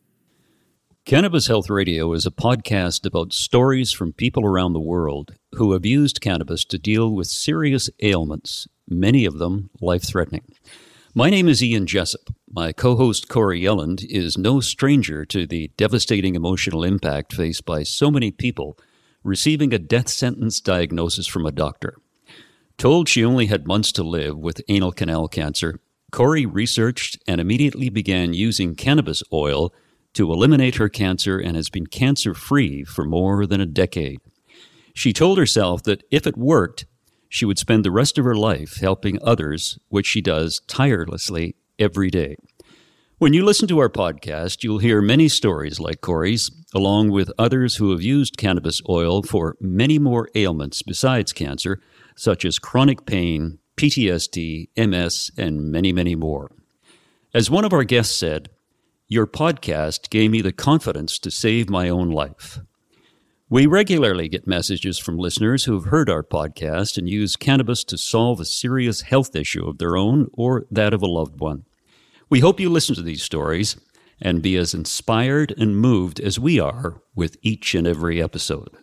Cannabis Health Radio is a podcast about stories from people around the world who have used cannabis to deal with serious ailments, many of them life threatening. My name is Ian Jessup. My co host Corrie Yelland is no stranger to the devastating emotional impact faced by so many people receiving a death sentence diagnosis from a doctor. Told she only had months to live with anal canal cancer, Corrie researched and immediately began using cannabis oil to eliminate her cancer and has been cancer free for more than a decade. She told herself that if it worked, she would spend the rest of her life helping others, which she does tirelessly every day. When you listen to our podcast, you'll hear many stories like Corrie's, along with others who have used cannabis oil for many more ailments besides cancer, such as chronic pain, PTSD, MS, and many, many more. As one of our guests said, your podcast gave me the confidence to save my own life. We regularly get messages from listeners who have heard our podcast and use cannabis to solve a serious health issue of their own or that of a loved one. We hope you listen to these stories and be as inspired and moved as we are with each and every episode.